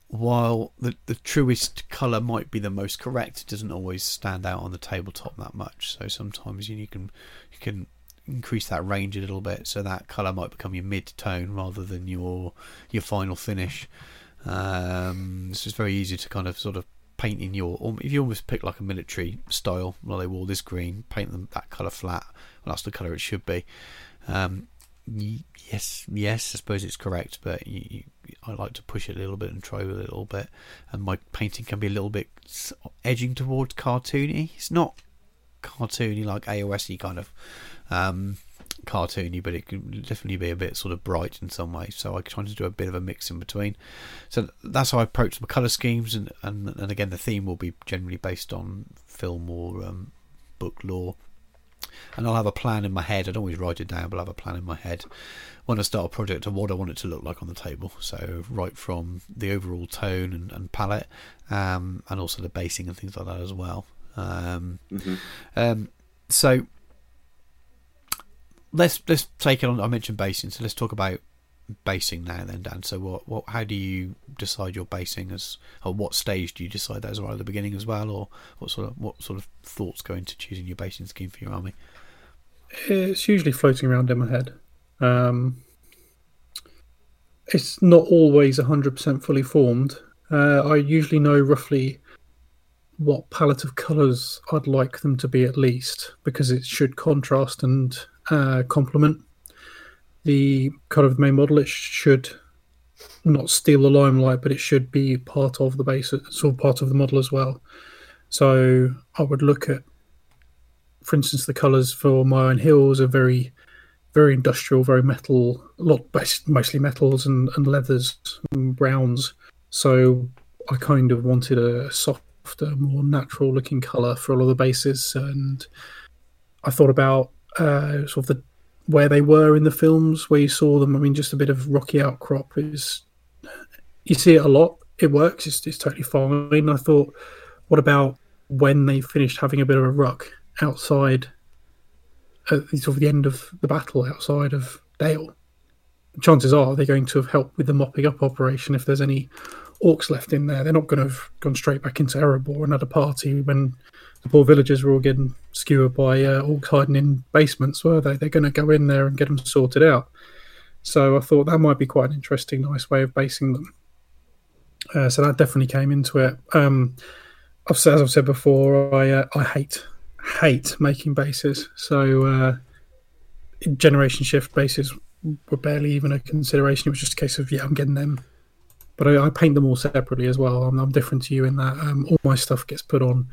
while the, the truest colour might be the most correct, it doesn't always stand out on the tabletop that much. So sometimes you, you can you can increase that range a little bit, so that colour might become your mid tone rather than your your final finish. Um, this is very easy to kind of sort of paint in your. If you almost pick like a military style, well, they wore this green, paint them that colour flat. Well, that's the colour it should be. Um, yes, yes, I suppose it's correct, but you, you, I like to push it a little bit and try a little bit. And my painting can be a little bit edging towards cartoony. It's not cartoony like AOSy kind of um, cartoony, but it can definitely be a bit sort of bright in some way. So I try to do a bit of a mix in between. So that's how I approach my colour schemes, and, and and again the theme will be generally based on film or um, book lore and I'll have a plan in my head. I don't always write it down, but I'll have a plan in my head when I start a project of what I want it to look like on the table. So right from the overall tone and, and palette, um, and also the basing and things like that as well. Um, mm-hmm. um, so let's let's take it on. I mentioned basing, so let's talk about basing now then dan? So what, what how do you decide your basing as or what stage do you decide that as right at the beginning as well or what sort of what sort of thoughts go into choosing your basing scheme for your army? It's usually floating around in my head. Um, it's not always 100% fully formed. Uh, i usually know roughly what palette of colors i'd like them to be at least because it should contrast and uh, complement the kind of main model, it should not steal the limelight, but it should be part of the base, sort of part of the model as well. So I would look at, for instance, the colours for my Iron Hills are very, very industrial, very metal, a lot mostly metals and, and leathers and browns. So I kind of wanted a softer, more natural looking colour for all of the bases, and I thought about uh, sort of the where they were in the films where you saw them. I mean, just a bit of rocky outcrop is you see it a lot. It works. It's, it's totally fine. I thought, what about when they finished having a bit of a ruck outside at sort of the end of the battle outside of Dale? Chances are they're going to have helped with the mopping up operation if there's any orcs left in there. They're not going to have gone straight back into Erebor and had a party when the poor villagers were all getting skewered by uh, orcs hiding in basements, were they? They're going to go in there and get them sorted out. So I thought that might be quite an interesting, nice way of basing them. Uh, so that definitely came into it. Um, as I've said before, I uh, I hate hate making bases. So uh, generation shift bases were barely even a consideration. It was just a case of yeah, I'm getting them. But I, I paint them all separately as well. I'm, I'm different to you in that um, all my stuff gets put on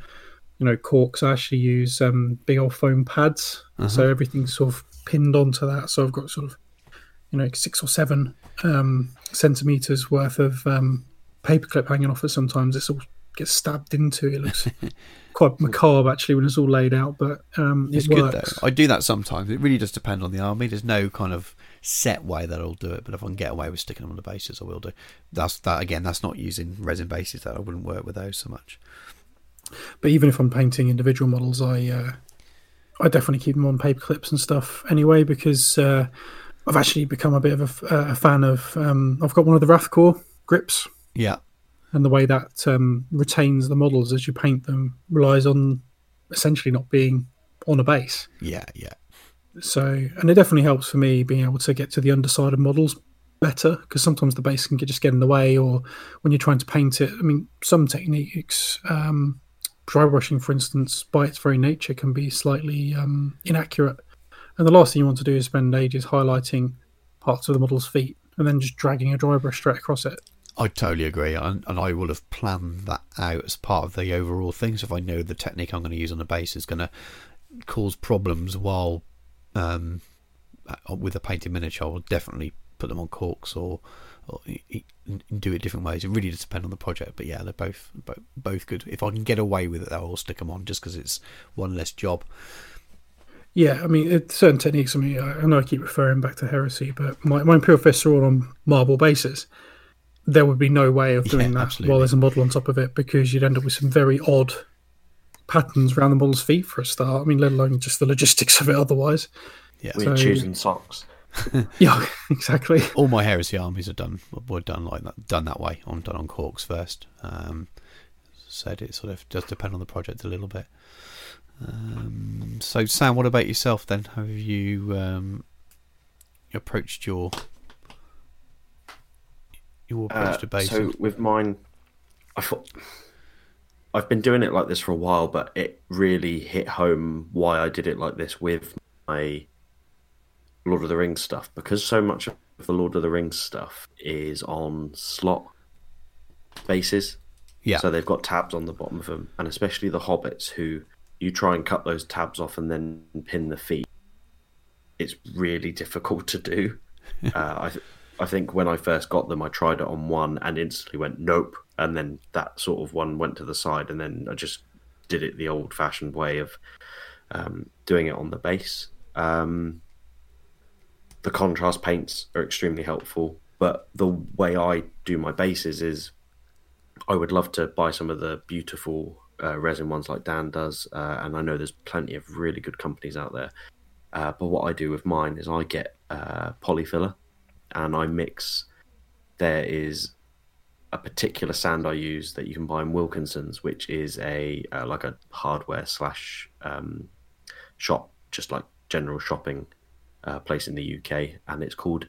you know corks i actually use um, big old foam pads uh-huh. so everything's sort of pinned onto that so i've got sort of you know six or seven um, centimeters worth of um, paperclip hanging off it sometimes it's all gets stabbed into. It looks quite macabre actually when it's all laid out, but um, It's it good though. I do that sometimes. It really does depend on the army. There's no kind of set way that I'll do it, but if I can get away with sticking them on the bases, I will do. That's that again. That's not using resin bases. That I wouldn't work with those so much. But even if I'm painting individual models, I uh, I definitely keep them on paper clips and stuff anyway because uh, I've actually become a bit of a a, fan of. Um, I've got one of the Rathcore grips, Yeah, and the way that um, retains the models as you paint them relies on essentially not being on a base. yeah, yeah. So, and it definitely helps for me being able to get to the underside of models better because sometimes the base can get, just get in the way, or when you're trying to paint it. I mean, some techniques, um, dry brushing, for instance, by its very nature, can be slightly um, inaccurate. And the last thing you want to do is spend ages highlighting parts of the model's feet and then just dragging a dry brush straight across it. I totally agree, and, and I will have planned that out as part of the overall thing. So if I know the technique I'm going to use on the base is going to cause problems while um, uh, with a painted miniature, I will definitely put them on corks or, or do it different ways. It really does depend on the project, but yeah, they're both both, both good. If I can get away with it, I'll stick them on just because it's one less job. Yeah, I mean, it, certain techniques. I mean, I I know I keep referring back to heresy, but my, my Imperial fists are all on marble bases. There would be no way of doing Yeah, that absolutely. while there's a model on top of it because you'd end up with some very odd patterns around the model's feet for a start. I mean, let alone just the logistics of it otherwise. Yeah, We're So- choosing socks. Yeah, exactly. all my heresy armies are done were done like that done that way on done on corks first um said it sort of does depend on the project a little bit um so sam what about yourself then have you um approached your your approach Uh, to basic so with mine, I thought I've been doing it like this for a while, but it really hit home why I did it like this with my Lord of the Rings stuff because so much of the Lord of the Rings stuff is on slot bases. yeah So they've got tabs on the bottom of them, and especially the hobbits who you try and cut those tabs off and then pin the feet. It's really difficult to do. uh, I th- I think when I first got them, I tried it on one and instantly went nope, and then that sort of one went to the side, and then I just did it the old-fashioned way of um, doing it on the base. Um, the contrast paints are extremely helpful, but the way I do my bases is I would love to buy some of the beautiful uh, resin ones like Dan does, uh, and I know there's plenty of really good companies out there. Uh, but what I do with mine is I get uh, polyfiller and I mix. There is a particular sand I use that you can buy in Wilkinson's, which is a uh, like a hardware slash um, shop, just like general shopping uh, place in the UK, and it's called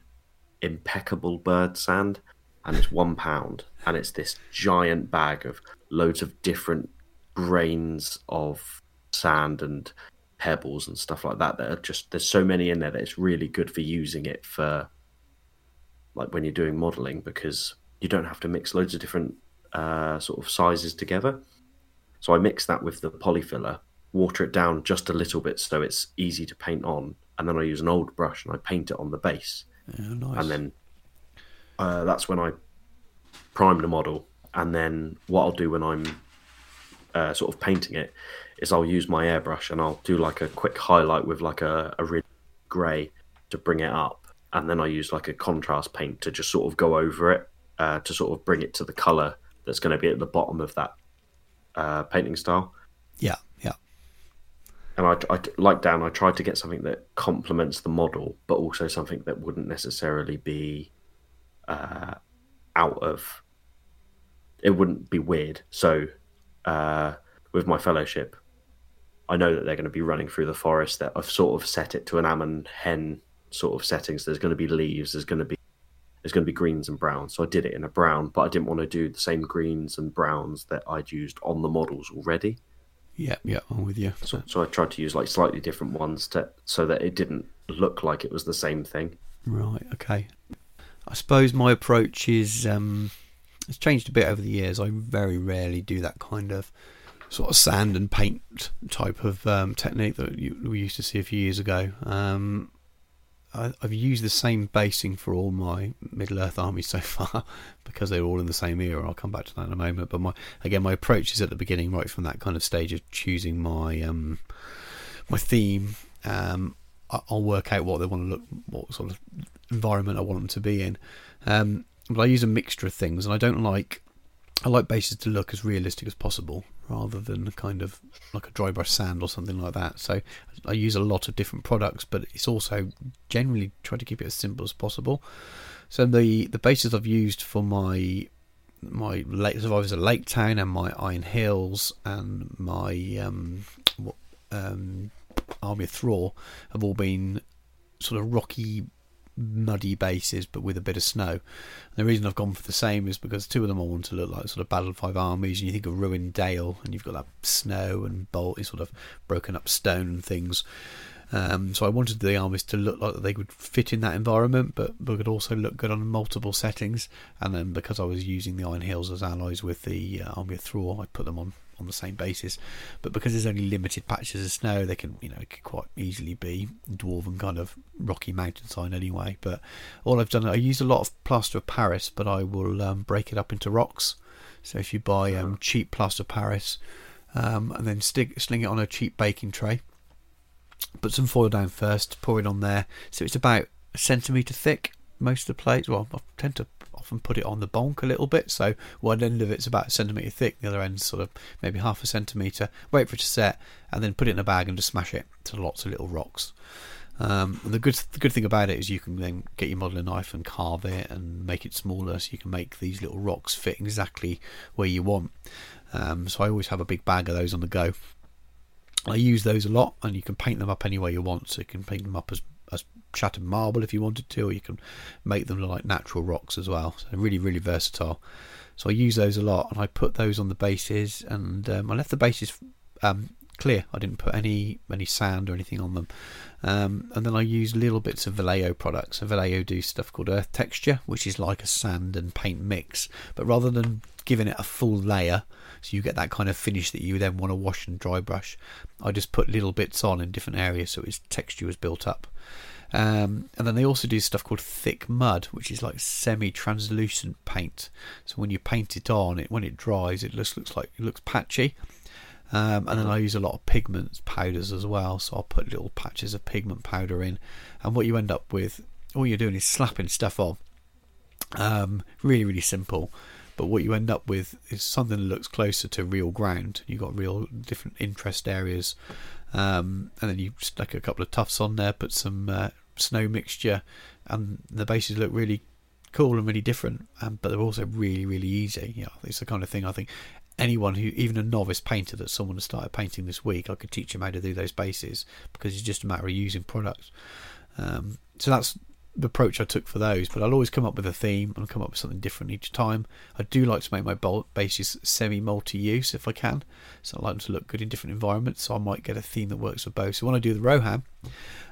Impeccable Bird Sand, and it's one pound, and it's this giant bag of loads of different grains of sand and pebbles and stuff like that. That are just there's so many in there that it's really good for using it for like when you're doing modeling because you don't have to mix loads of different uh, sort of sizes together. So I mix that with the polyfiller, water it down just a little bit so it's easy to paint on, and then I use an old brush and I paint it on the base Yeah, nice. and then uh, that's when I prime the model. And then what I'll do when I'm uh, sort of painting it is I'll use my airbrush and I'll do like a quick highlight with like a, a really grey to bring it up, and then I use like a contrast paint to just sort of go over it uh, to sort of bring it to the colour that's going to be at the bottom of that uh, painting style yeah yeah and I, I like Dan. I tried to get something that complements the model, but also something that wouldn't necessarily be uh, out of. It wouldn't be weird. So, uh, with my fellowship, I know that they're going to be running through the forest. That I've sort of set it to an Amon Hen sort of settings. There's going to be leaves. There's going to be there's going to be greens and browns. So I did it in a brown, but I didn't want to do the same greens and browns that I'd used on the models already. yeah yeah i'm with you So, so I tried to use like slightly different ones to so that it didn't look like it was the same thing. Right. Okay. I suppose my approach is um, it's changed a bit over the years. I very rarely do that kind of sort of sand and paint type of um, technique that you, we used to see a few years ago. Um, I, I've used the same basing for all my Middle Earth armies so far because they're all in the same era. I'll come back to that in a moment. But my again, my approach is at the beginning, right from that kind of stage of choosing my um, my theme. Um, I'll work out what they want to look, what sort of environment I want them to be in. Um, but I use a mixture of things, and I don't like I like bases to look as realistic as possible rather than kind of like a dry brush sand or something like that. So I use a lot of different products, but it's also generally try to keep it as simple as possible. So the the bases I've used for my my lake survivors of Lake Town and my Iron Hills and my um, um, Army of Thror have all been sort of rocky muddy bases but with a bit of snow. And the reason I've gone for the same is because two of them I want to look like sort of Battle Five armies, and you think of Ruined Dale, and you've got that snow and bolt, sort of broken up stone and things. Um, so I wanted the armies to look like they would fit in that environment, but, but could also look good on multiple settings. And then because I was using the Iron Hills as allies with the uh, Army of Thror, I put them on on the same basis. But because there's only limited patches of snow, they can you know it could quite easily be dwarven kind of rocky mountainside anyway. But all I've done, I use a lot of plaster of Paris, but I will um, break it up into rocks. So if you buy um, cheap plaster of Paris um, and then stick sling it on a cheap baking tray, put some foil down first, pour it on there. So it's about a centimetre thick most of the plates. Well, I tend to often put it on the bonk a little bit. So one end of it's about a centimetre thick, the other end's sort of maybe half a centimetre. Wait for it to set, and then put it in a bag and just smash it to lots of little rocks. Um, the good the good thing about it is you can then get your modelling knife and carve it and make it smaller, so you can make these little rocks fit exactly where you want. Um, so I always have a big bag of those on the go. I use those a lot, and you can paint them up any way you want. So you can paint them up as as shattered marble if you wanted to, or you can make them look like natural rocks as well. So really, really versatile. So I use those a lot, and I put those on the bases, and um, I left the bases um, clear. I didn't put any any sand or anything on them. Um, and then I use little bits of Vallejo products. So Vallejo do stuff called earth texture, which is like a sand and paint mix. But rather than giving it a full layer, so you get that kind of finish that you then want to wash and dry brush, I just put little bits on in different areas so its texture was built up. Um, and then they also do stuff called thick mud, which is like semi-translucent paint. So when you paint it on, it when it dries, it just looks like it looks patchy. Um, and then I use a lot of pigments powders as well. So I'll put little patches of pigment powder in, and what you end up with, all you're doing is slapping stuff on. Um, really, really simple. But what you end up with is something that looks closer to real ground. You've got real different interest areas, um, and then you stick a couple of tufts on there, put some uh, snow mixture, and the bases look really cool and really different. Um, but they're also really, really easy. You know, it's the kind of thing I think anyone who, even a novice painter that someone has started painting this week, I could teach them how to do those bases because it's just a matter of using products. Um, so that's the approach I took for those, but I'll always come up with a theme and come up with something different each time. I do like to make my bases semi multi use if I can, so I like them to look good in different environments. So I might get a theme that works for both. So when I do the Rohan,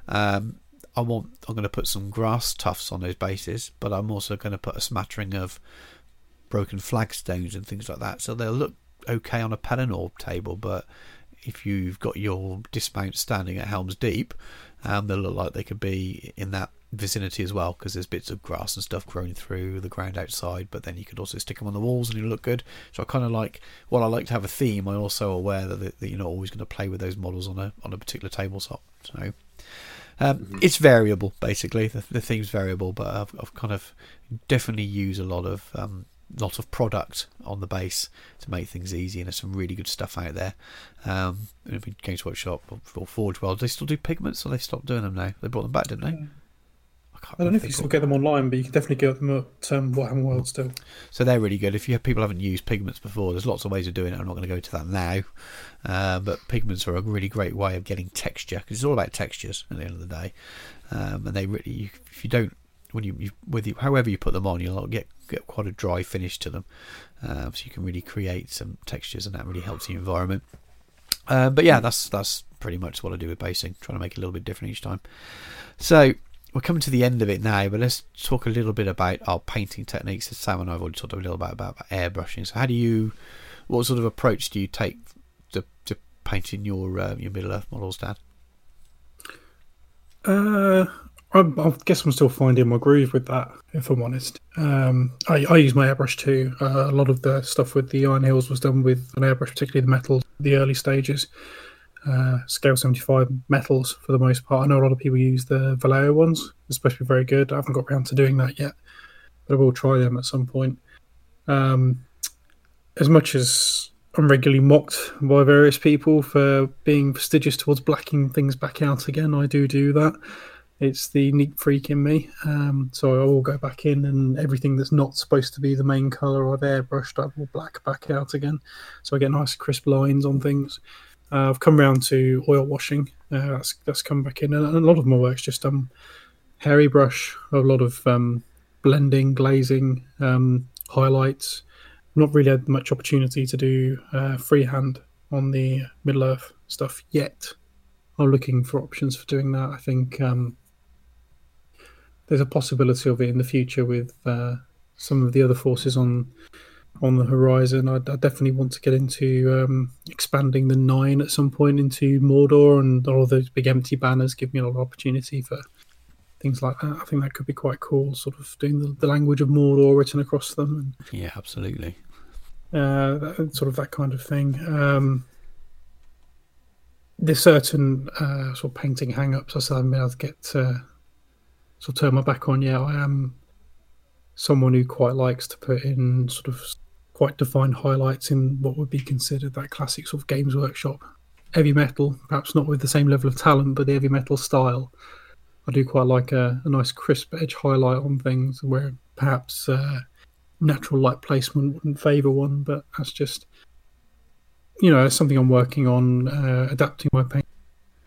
um, I want I'm going to put some grass tufts on those bases, but I'm also going to put a smattering of broken flagstones and things like that. So they'll look okay on a Pelennor table, but if you've got your dismount standing at Helm's Deep, um, they'll look like they could be in that vicinity as well because there's bits of grass and stuff growing through the ground outside. But then you could also stick them on the walls and you look good. So I kind of like, while I like to have a theme, I'm also aware that, that you're not always going to play with those models on a on a particular tabletop. So um, mm-hmm. It's variable, basically. The, the theme's variable, but I've, I've, kind of definitely used a lot of um, lot of product on the base to make things easy, and there's some really good stuff out there. Um, Games Workshop or Forge World, they still do pigments, or they stopped doing them now? They brought them back, didn't they? I, don't know if you still get them online, but you can definitely get them at um, Warhammer World still. So they're really good. If you have people haven't used pigments before, there's lots of ways of doing it. I'm not going to go into that now, uh, but pigments are a really great way of getting texture because it's all about textures at the end of the day. Um, and they really, you, if you don't, when you, you with you, however you put them on, you'll get get quite a dry finish to them. Uh, so you can really create some textures, and that really helps the environment. Uh, but yeah, that's that's pretty much what I do with basing, trying to make it a little bit different each time. So we're coming to the end of it now, but let's talk a little bit about our painting techniques. Sam and I have already talked a little bit about, about airbrushing. So, how do you, what sort of approach do you take to, to painting your uh, your Middle Earth models, Dan? Uh, I, I guess I'm still finding my groove with that, if I'm honest. Um, I, I use my airbrush too. Uh, a lot of the stuff with the Iron Hills was done with an airbrush, particularly the metals, the early stages. Uh, scale 75 metals for the most part. I know a lot of people use the Vallejo ones, It's supposed to be very good. I haven't got around to doing that yet, but I will try them at some point. Um, as much as I'm regularly mocked by various people for being fastidious towards blacking things back out again, I do do that. It's the neat freak in me. Um, so I will go back in and everything that's not supposed to be the main colour I've airbrushed, I will black back out again. So I get nice crisp lines on things. Uh, I've come around to oil washing. Uh, that's that's come back in, and a lot of my work's just um, hairy brush, a lot of um, blending, glazing, um, highlights. Not really had much opportunity to do uh, freehand on the Middle Earth stuff yet. I'm looking for options for doing that. I think um, there's a possibility of it in the future with uh, some of the other forces on on the horizon. I, I definitely want to get into um, expanding the nine at some point into Mordor, and all those big empty banners give me a lot of opportunity for things like that. I think that could be quite cool, sort of doing the, the language of Mordor written across them. And, yeah, absolutely. Uh, that, sort of that kind of thing. Um, there's certain uh, sort of painting hang-ups I still haven't been able to get uh, sort of turn my back on yet. I am someone who quite likes to put in sort of quite defined highlights in what would be considered that classic sort of games workshop heavy metal, perhaps not with the same level of talent, but the heavy metal style. I do quite like a, a nice crisp edge highlight on things where perhaps uh, natural light placement wouldn't favour one, but that's just you know something I'm working on uh, adapting my paint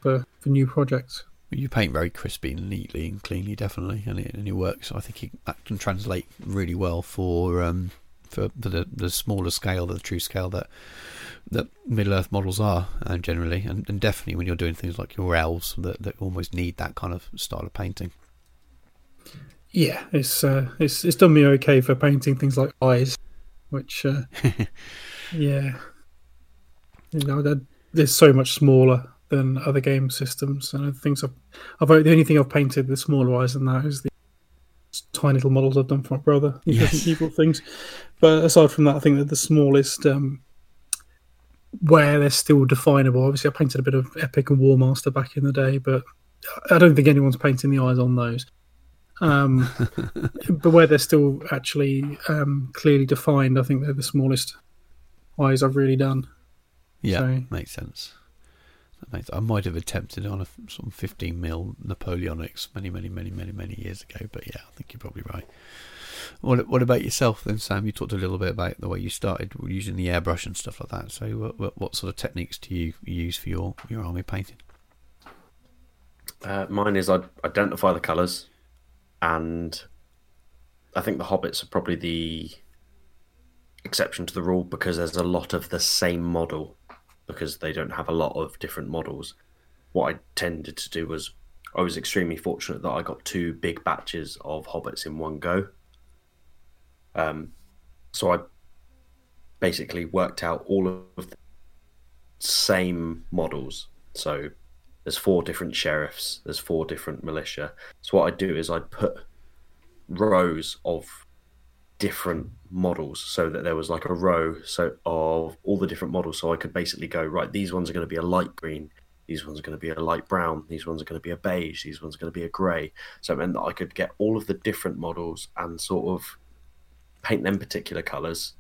for, for new projects. You paint very crispy and neatly and cleanly, definitely, and it, and it works. I think it, that can translate really well for um, for, for the, the smaller scale, the true scale that that Middle Earth models are uh, generally, and, and definitely when you're doing things like your elves that, that almost need that kind of style of painting. Yeah, it's uh, it's it's done me okay for painting things like eyes, which uh, yeah, you know, they're so much smaller than other game systems, and I think I've, I've the only thing I've painted with smaller eyes than that is the tiny little models I've done for my brother. Yes. Evil things. But aside from that, I think that the smallest um, where they're still definable. Obviously, I painted a bit of Epic and Warmaster back in the day, but I don't think anyone's painting the eyes on those. Um, but where they're still actually um, clearly defined, I think they're the smallest eyes I've really done. Yeah, so, makes sense. I might have attempted on a sort of 15 mil Napoleonics many, many, many, many, many years ago. But yeah, I think you're probably right. What What about yourself then, Sam? You talked a little bit about the way you started using the airbrush and stuff like that. So, what, what sort of techniques do you use for your your army painting? Uh, mine is I identify the colours, and I think the hobbits are probably the exception to the rule because there's a lot of the same model because they don't have a lot of different models. What I tended to do was I was extremely fortunate that I got two big batches of hobbits in one go. Um, so I basically worked out all of the same models. So there's four different sheriffs, there's four different militia. So what I do is I'd put rows of different models so that there was like a row so of all the different models so I could basically go right these ones are going to be a light green these ones are going to be a light brown these ones are going to be a beige these ones are going to be a grey so it meant that I could get all of the different models and sort of paint them particular colours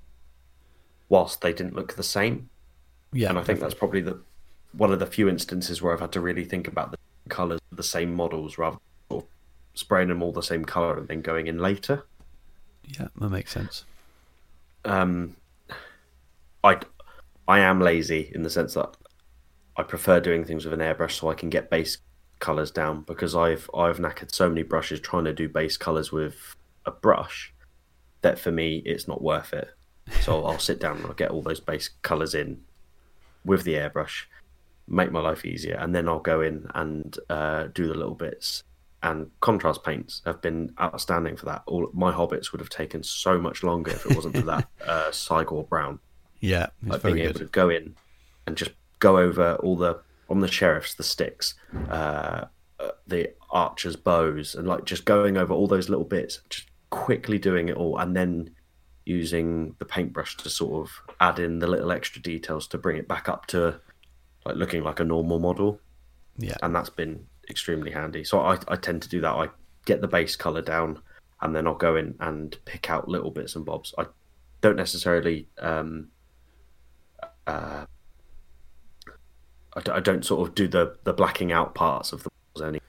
whilst they didn't look the same. Yeah and I think that's probably the one of the few instances where I've had to really think about the colours of the same models rather than sort of spraying them all the same colour and then going in later. Yeah, that makes sense. Um, I I am lazy in the sense that I prefer doing things with an airbrush so I can get base colors down because I've I've knackered so many brushes trying to do base colors with a brush that for me it's not worth it. So I'll sit down and I'll get all those base colors in with the airbrush, make my life easier, and then I'll go in and uh, do the little bits and contrast paints have been outstanding for that. All my hobbits would have taken so much longer if it wasn't for that uh, Cygor brown. Yeah, like being good. able to go in and just go over all the on the sheriffs the sticks, uh, uh, the archer's bows and like just going over all those little bits, just quickly doing it all, and then using the paintbrush to sort of add in the little extra details to bring it back up to like looking like a normal model. Yeah. And that's been extremely handy. So I, I tend to do that. I get the base color down and then I'll go in and pick out little bits and bobs. I don't necessarily um, uh, I, I don't sort of do the the blacking out parts of the models only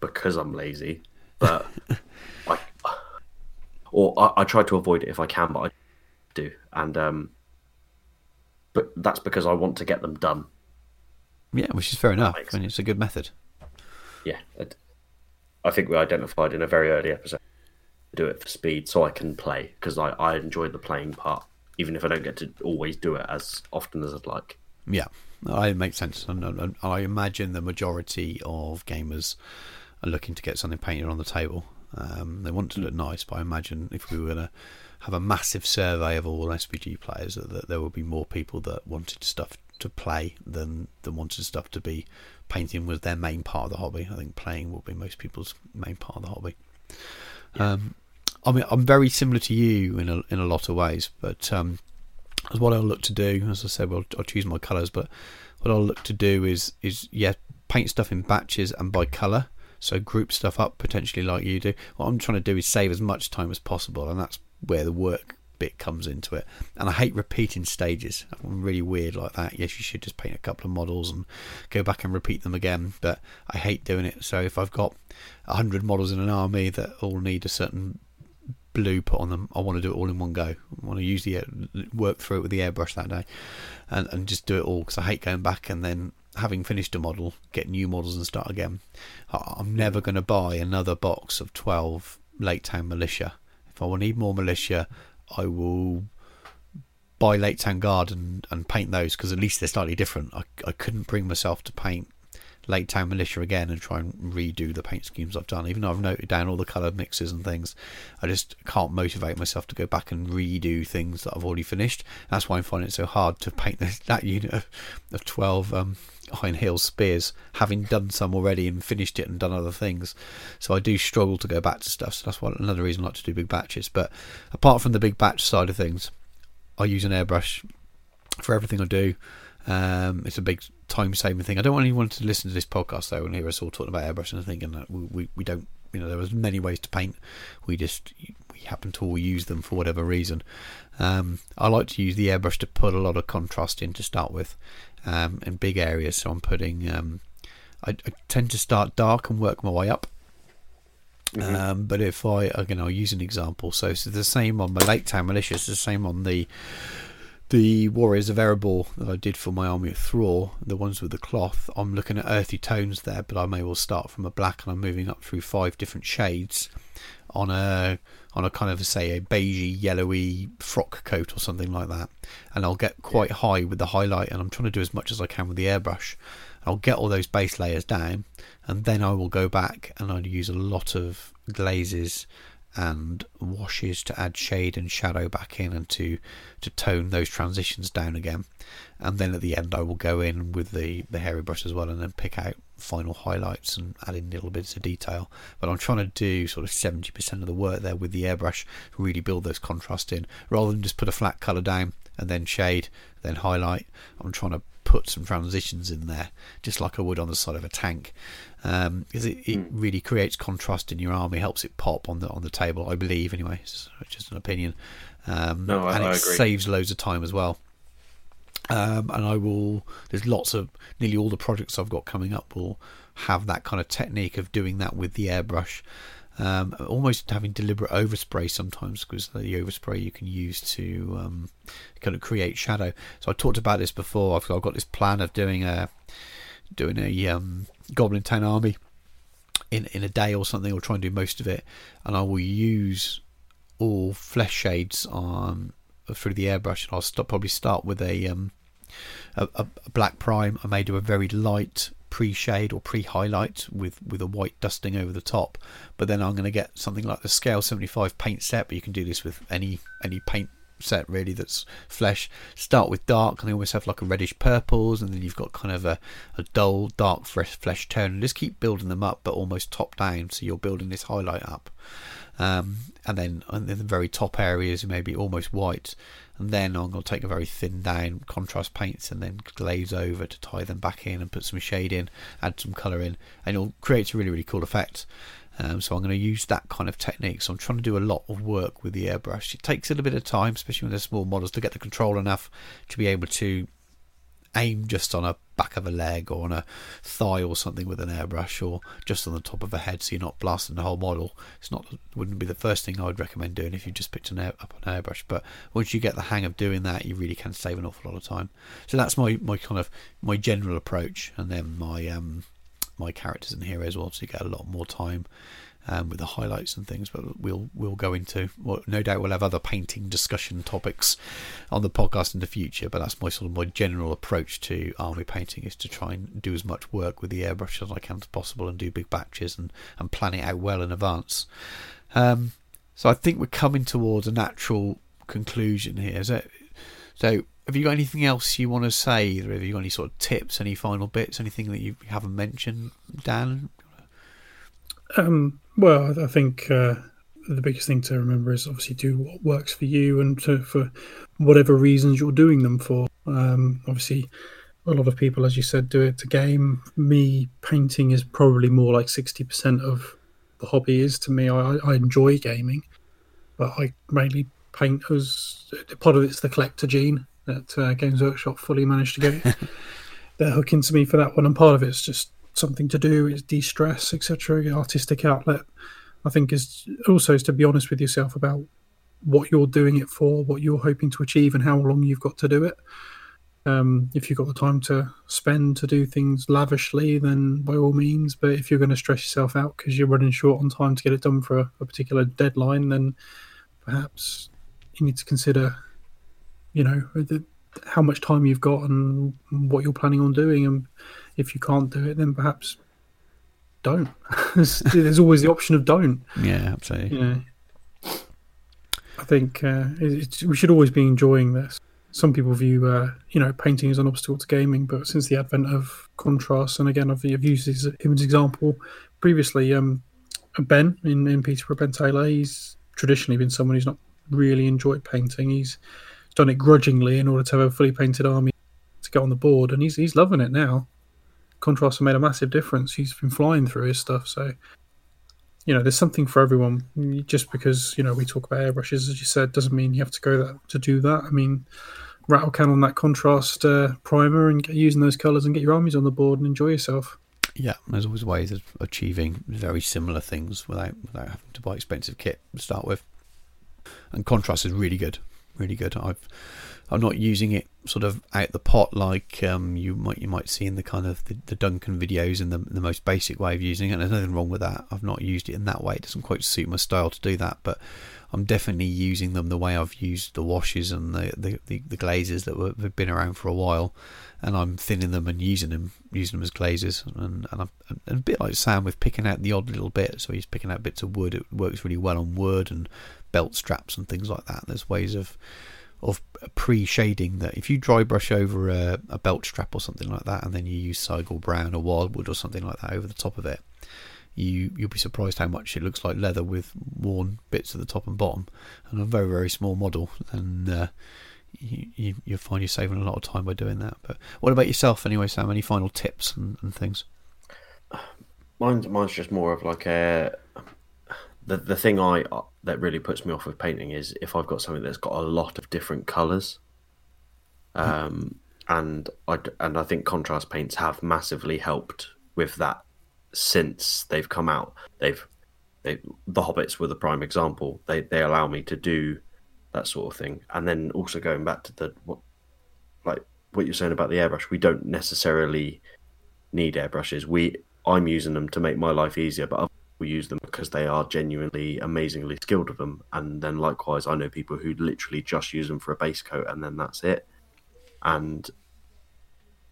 because I'm lazy, but I or I, I, try to avoid it if I can, but I do, and um, but that's because I want to get them done. Yeah, which is fair enough. I mean, it's a good method. Yeah, I think we identified in a very early episode do it for speed so I can play because I, I enjoy the playing part, even if I don't get to always do it as often as I'd like. Yeah, it makes sense. And I imagine the majority of gamers are looking to get something painted on the table. Um, they want to look nice, but I imagine if we were going to have a massive survey of all SBG players, that, that there would be more people that wanted stuff to play than than wanted stuff to be painting was their main part of the hobby. I think playing will be most people's main part of the hobby. Yeah. Um, I mean, I'm very similar to you in a in a lot of ways, but um, what I'll look to do, as I said, well, I'll choose my colours, but what I'll look to do is is yeah, paint stuff in batches and by colour. So group stuff up potentially like you do. What I'm trying to do is save as much time as possible, and that's where the work bit comes into it. And I hate repeating stages. I'm really weird like that. Yes, you should just paint a couple of models and go back and repeat them again, but I hate doing it. So if I've got 100 models in an army that all need a certain blue put on them, I want to do it all in one go. I want to use the work through it with the airbrush that day and, and just do it all because I hate going back and then having finished a model, get new models and start again. I'm never going to buy another box of 12 Lake Town Militia. If I want need more militia, I will buy Lake Town Guard and, and paint those because at least they're slightly different. I, I couldn't bring myself to paint Lake Town Militia again and try and redo the paint schemes I've done. Even though I've noted down all the colour mixes and things, I just can't motivate myself to go back and redo things that I've already finished. That's why I'm finding it so hard to paint this, that unit of, of 12 um, Iron Hill spears, having done some already and finished it and done other things. So I do struggle to go back to stuff. So that's why another reason like to do big batches. But apart from the big batch side of things, I use an airbrush for everything I do. Um, it's a big time saving thing. I don't want anyone to listen to this podcast though and hear us all talking about airbrushing and thinking that we, we, we don't. You know, there was many ways to paint. We just we happen to all use them for whatever reason. Um, I like to use the airbrush to put a lot of contrast in to start with um, in big areas. So I'm putting. Um, I, I, tend to start dark and work my way up. Mm-hmm. Um, but if I again, I'll use an example. So it's the same on my Lake Town Militia. It's the same on the the Warriors of Erebor that I did for my army of Thror, the ones with the cloth, I'm looking at earthy tones there, but I may well start from a black and I'm moving up through five different shades on a on a kind of say a beigey yellowy frock coat or something like that. And I'll get quite high with the highlight and I'm trying to do as much as I can with the airbrush. I'll get all those base layers down and then I will go back and I'll use a lot of glazes and washes to add shade and shadow back in and to to tone those transitions down again. And then at the end I will go in with the the hairy brush as well and then pick out final highlights and add in little bits of detail. But I'm trying to do sort of 70% of the work there with the airbrush really build those contrasts in. Rather than just put a flat color down and then shade then highlight I'm trying to put some transitions in there just like I would on the side of a tank because um, it, it mm. really creates contrast in your army, helps it pop on the on the table. I believe, anyway. It's just an opinion, um, no, I, and it saves loads of time as well. Um, and I will. There's lots of nearly all the projects I've got coming up will have that kind of technique of doing that with the airbrush. Um, almost having deliberate overspray sometimes because the overspray you can use to um, kind of create shadow. So I talked about this before. I've, I've got this plan of doing a doing a um, Goblin Town army in in a day or something, or try and do most of it, and I will use all flesh shades on through the airbrush, and I'll stop, probably start with a, um, a, a black prime. I may do a very light pre-shade or pre-highlight with with a white dusting over the top, but then I'm going to get something like the Scale 75 paint set. But you can do this with any any paint set really that's flesh. Start with dark, and they always have like a reddish purples, and then you've got kind of a, a dull dark fresh flesh tone. And just keep building them up, but almost top down. So you're building this highlight up, um, and then in the very top areas maybe almost white. And then I'm going to take a very thin down contrast paints and then glaze over to tie them back in and put some shade in, add some colour in, and it'll create a really really cool effect. Um, so I'm going to use that kind of technique. So I'm trying to do a lot of work with the airbrush. It takes a little bit of time, especially when they're small models, to get the control enough to be able to aim just on a back of a leg or on a thigh or something with an airbrush or just on the top of a head so you're not blasting the whole model. It's not wouldn't be the first thing I would recommend doing if you just picked an air, up an airbrush. But once you get the hang of doing that you really can save an awful lot of time. So that's my, my kind of my general approach. And then my um my characters and heroes will obviously get a lot more time um, with the highlights and things. But we'll we'll go into well, no doubt we'll have other painting discussion topics on the podcast in the future. But that's my sort of my general approach to army painting is to try and do as much work with the airbrush as I can as possible and do big batches and and plan it out well in advance. Um, so I think we're coming towards a natural conclusion here. So, so have you got anything else you want to say? Have you got any sort of tips, any final bits, anything that you haven't mentioned, Dan? Um, well, I think uh, the biggest thing to remember is obviously do what works for you and to, for whatever reasons you're doing them for. Um, obviously, a lot of people, as you said, do it to game. Me, painting is probably more like 60% of the hobby is to me. I, I enjoy gaming, but I mainly paint as part of it's the collector gene that uh, Games Workshop fully managed to get They're hooking to me for that one, and part of it's just something to do, it's de-stress, etc. Artistic outlet. I think is also is to be honest with yourself about what you're doing it for, what you're hoping to achieve, and how long you've got to do it. Um, if you've got the time to spend to do things lavishly, then by all means. But if you're going to stress yourself out because you're running short on time to get it done for a, a particular deadline, then perhaps you need to consider you know the, how much time you've got and what you're planning on doing and if you can't do it then perhaps don't. There's, always the option of don't. Yeah absolutely. Yeah i think uh, we should always be enjoying this. Some people view uh, you know painting as an obstacle to gaming but since the advent of contrast and again i've, I've used him as example. Previously um, ben in, in peterborough ben taylor he's traditionally been someone who's not really enjoyed painting. He's done it grudgingly in order to have a fully painted army to get on the board, and he's he's loving it now. Contrast has made a massive difference. He's been flying through his stuff, so you know, there's something for everyone. Just because you know we talk about airbrushes, as you said, doesn't mean you have to go that to do that. I mean, rattle can on that contrast uh, primer and get using those colours and get your armies on the board and enjoy yourself. Yeah, there's always ways of achieving very similar things without without having to buy expensive kit to start with. And contrast is really good really good. I've I'm not using it sort of out the pot like um, you might you might see in the kind of the, the Duncan videos in the the most basic way of using it. And there's nothing wrong with that. I've not used it in that way. It doesn't quite suit my style to do that, but I'm definitely using them the way I've used the washes and the the, the, the glazes that were, have been around for a while, and I'm thinning them and using them using them as glazes. And and, I'm, and a bit like Sam with picking out the odd little bit. So he's picking out bits of wood. It works really well on wood and belt straps and things like that. There's ways of of pre-shading that. If you dry brush over a, a, belt strap or something like that and then you use Cygor brown or Wyldwood or something like that over the top of it you you'll be surprised how much it looks like leather with worn bits at the top and bottom. And a very very small model and uh, you, you you'll find you're saving a lot of time by doing that. But what about yourself anyway Sam? Any final tips and, and things? Mine's mine's just more of like a the the thing I uh, that really puts me off with painting is if I've got something that's got a lot of different colors. Um, and I and I think contrast paints have massively helped with that since they've come out. They've they the Hobbits were the prime example. They they allow me to do that sort of thing, and then also going back to the what like what you're saying about the airbrush, we don't necessarily need airbrushes. We I'm using them to make my life easier, but we use them because they are genuinely amazingly skilled with them. And then likewise, I know people who literally just use them for a base coat and then that's it. And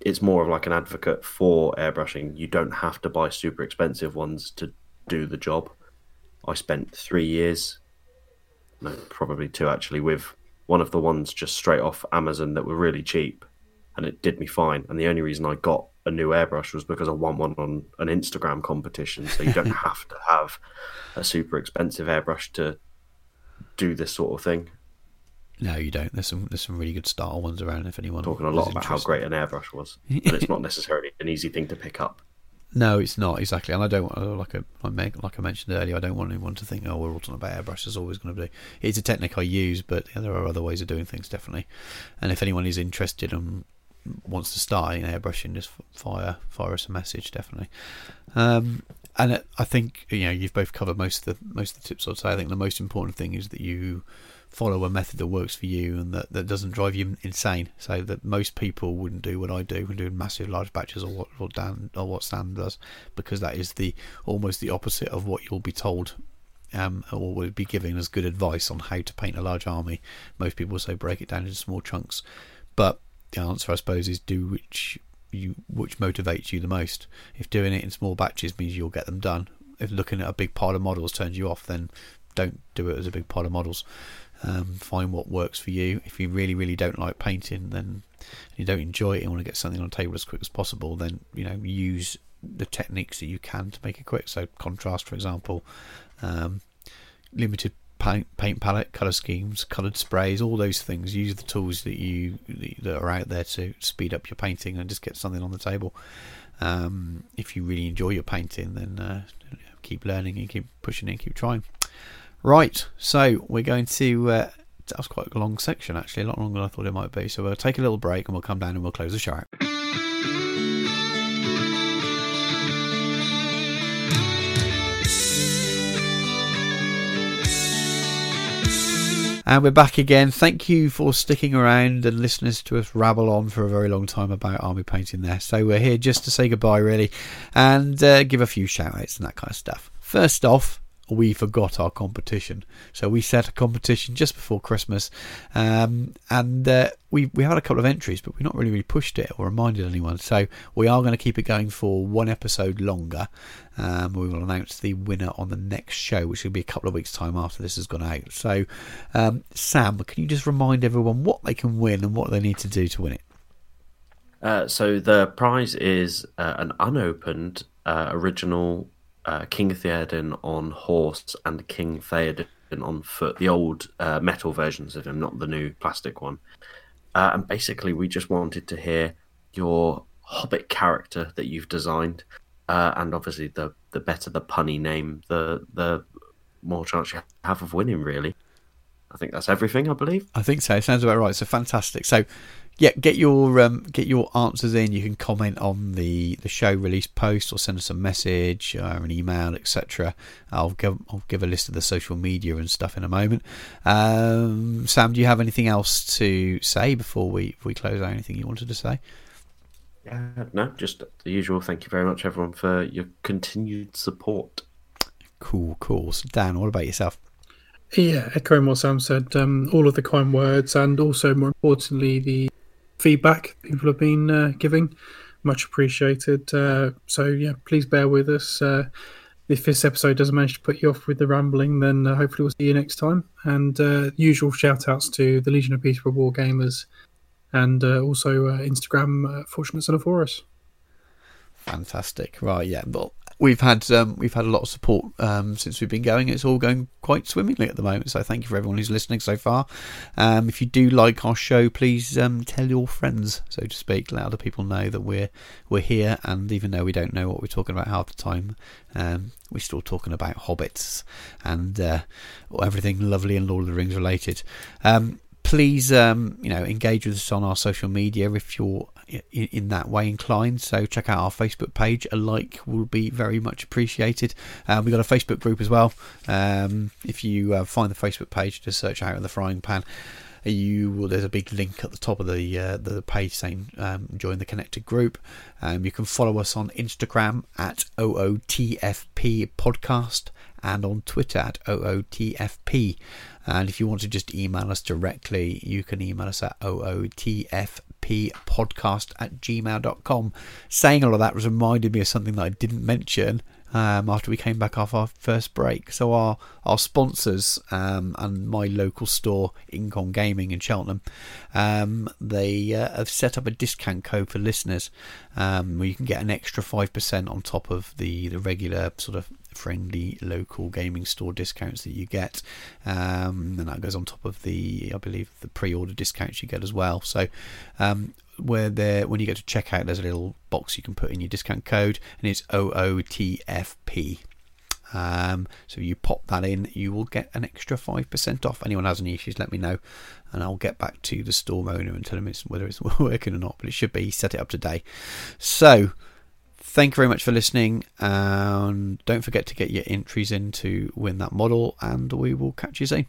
it's more of like an advocate for airbrushing. You don't have to buy super expensive ones to do the job. I spent three years, no, probably two actually, with one of the ones just straight off Amazon that were really cheap, and it did me fine. And the only reason I got a new airbrush was because I won one on an Instagram competition. So you don't have to have a super expensive airbrush to do this sort of thing. No, you don't. There's some there's some really good style ones around. If anyone talking a lot about how great an airbrush was, but it's not necessarily an easy thing to pick up. No, it's not exactly, and I don't want like a like I mentioned earlier. I don't want anyone to think, oh, we're all talking about airbrush. It's always going to be. It's a technique I use, but yeah, there are other ways of doing things definitely. And if anyone is interested and wants to start in airbrushing, just fire fire us a message definitely. Um, and I think you know you've both covered most of the most of the tips. I'd say I think the most important thing is that you follow a method that works for you and that, that doesn't drive you insane. So that most people wouldn't do what I do and do massive large batches or what or Dan or what Sam does, because that is the almost the opposite of what you'll be told um, or would be given as good advice on how to paint a large army. Most people say break it down into small chunks, but answer, I suppose, is do which you which motivates you the most. If doing it in small batches means you'll get them done, if looking at a big pile of models turns you off, then don't do it as a big pile of models. Um, find what works for you. If you really, really don't like painting, then you don't enjoy it and want to get something on the table as quick as possible, then you know use the techniques that you can to make it quick. So contrast, for example, um, limited paint, paint palette, color schemes, colored sprays, all those things. Use the tools that you that are out there to speed up your painting and just get something on the table. Um, if you really enjoy your painting, then uh, keep learning and keep pushing and keep trying. Right, so we're going to. Uh, that was quite a long section, actually, a lot longer than I thought it might be. So we'll take a little break and we'll come down and we'll close the show. And we're back again. Thank you for sticking around and listening to us rabble on for a very long time about army painting there. So we're here just to say goodbye, really, and uh, give a few shout outs and that kind of stuff. First off, we forgot our competition. So we set a competition just before Christmas, um, and uh, we we had a couple of entries, but we've not really, really pushed it or reminded anyone. So we are going to keep it going for one episode longer. Um, we will announce the winner on the next show, which will be a couple of weeks' time after this has gone out. So, um, Sam, can you just remind everyone what they can win and what they need to do to win it? Uh, so the prize is uh, an unopened uh, original uh, King Theoden on horse and King Theoden on foot, the old uh, metal versions of him, not the new plastic one. Uh, and basically, we just wanted to hear your Hobbit character that you've designed, uh, and obviously, the the better the punny name, the the more chance you have of winning. Really, I think that's everything. I believe. I think so. Sounds about right. So fantastic. So yeah, get your um, get your answers in. You can comment on the, the show release post or send us a message or an email, etc. I'll give I'll give a list of the social media and stuff in a moment. Um, Sam, do you have anything else to say before we before we close out? Anything you wanted to say? Yeah, no, just the usual. Thank you very much, everyone, for your continued support. Cool, cool. So Dan, what about yourself? Yeah, echoing what Sam said, um, all of the kind words, and also more importantly, the feedback people have been uh, giving. Much appreciated. Uh, so, yeah, please bear with us. Uh, if this episode doesn't manage to put you off with the rambling, then uh, hopefully we'll see you next time. And uh, usual shout outs to the Legion of Peterborough War Gamers and uh, also Instagram, Fortunate Son of Horus. Fantastic. Right, yeah. Well, we've had um, we've had a lot of support um, since we've been going. It's all going quite swimmingly at the moment. So thank you for everyone who's listening so far. Um, if you do like our show, please um, tell your friends, so to speak. Let other people know that we're we're here. And even though we don't know what we're talking about half the time, um, we're still talking about hobbits and uh, everything lovely and Lord of the Rings related. Um, please, um, you know, engage with us on our social media if you're in, in, that way inclined. So check out our Facebook page. A like will be very much appreciated. Um, we've got a Facebook group as well. Um, if you uh, find the Facebook page, just search out the frying pan. You will, there's a big link at the top of the uh, the page saying um, join the connected group. Um, you can follow us on Instagram at OOTFP podcast and on Twitter at OOTFP. And if you want to just email us directly, you can email us at ootfppodcast at gmail.com. Saying all of that was reminded me of something that I didn't mention um, after we came back off our first break. So our our sponsors um, and my local store, Incom Gaming in Cheltenham, um, they uh, have set up a discount code for listeners um, where you can get an extra five percent on top of the the regular sort of friendly local gaming store discounts that you get, um, and that goes on top of the, I believe, the pre-order discounts you get as well. So, um, where there, when you go to checkout, there's a little box you can put in your discount code, and it's OOTFP. Um, so you pop that in, you will get an extra five percent off. Anyone has any issues, let me know, and I'll get back to the store owner and tell him it's, whether it's working or not. But it should be. Set it up today. So Thank you very much for listening. And don't forget to get your entries in to win that model. And we will catch you soon.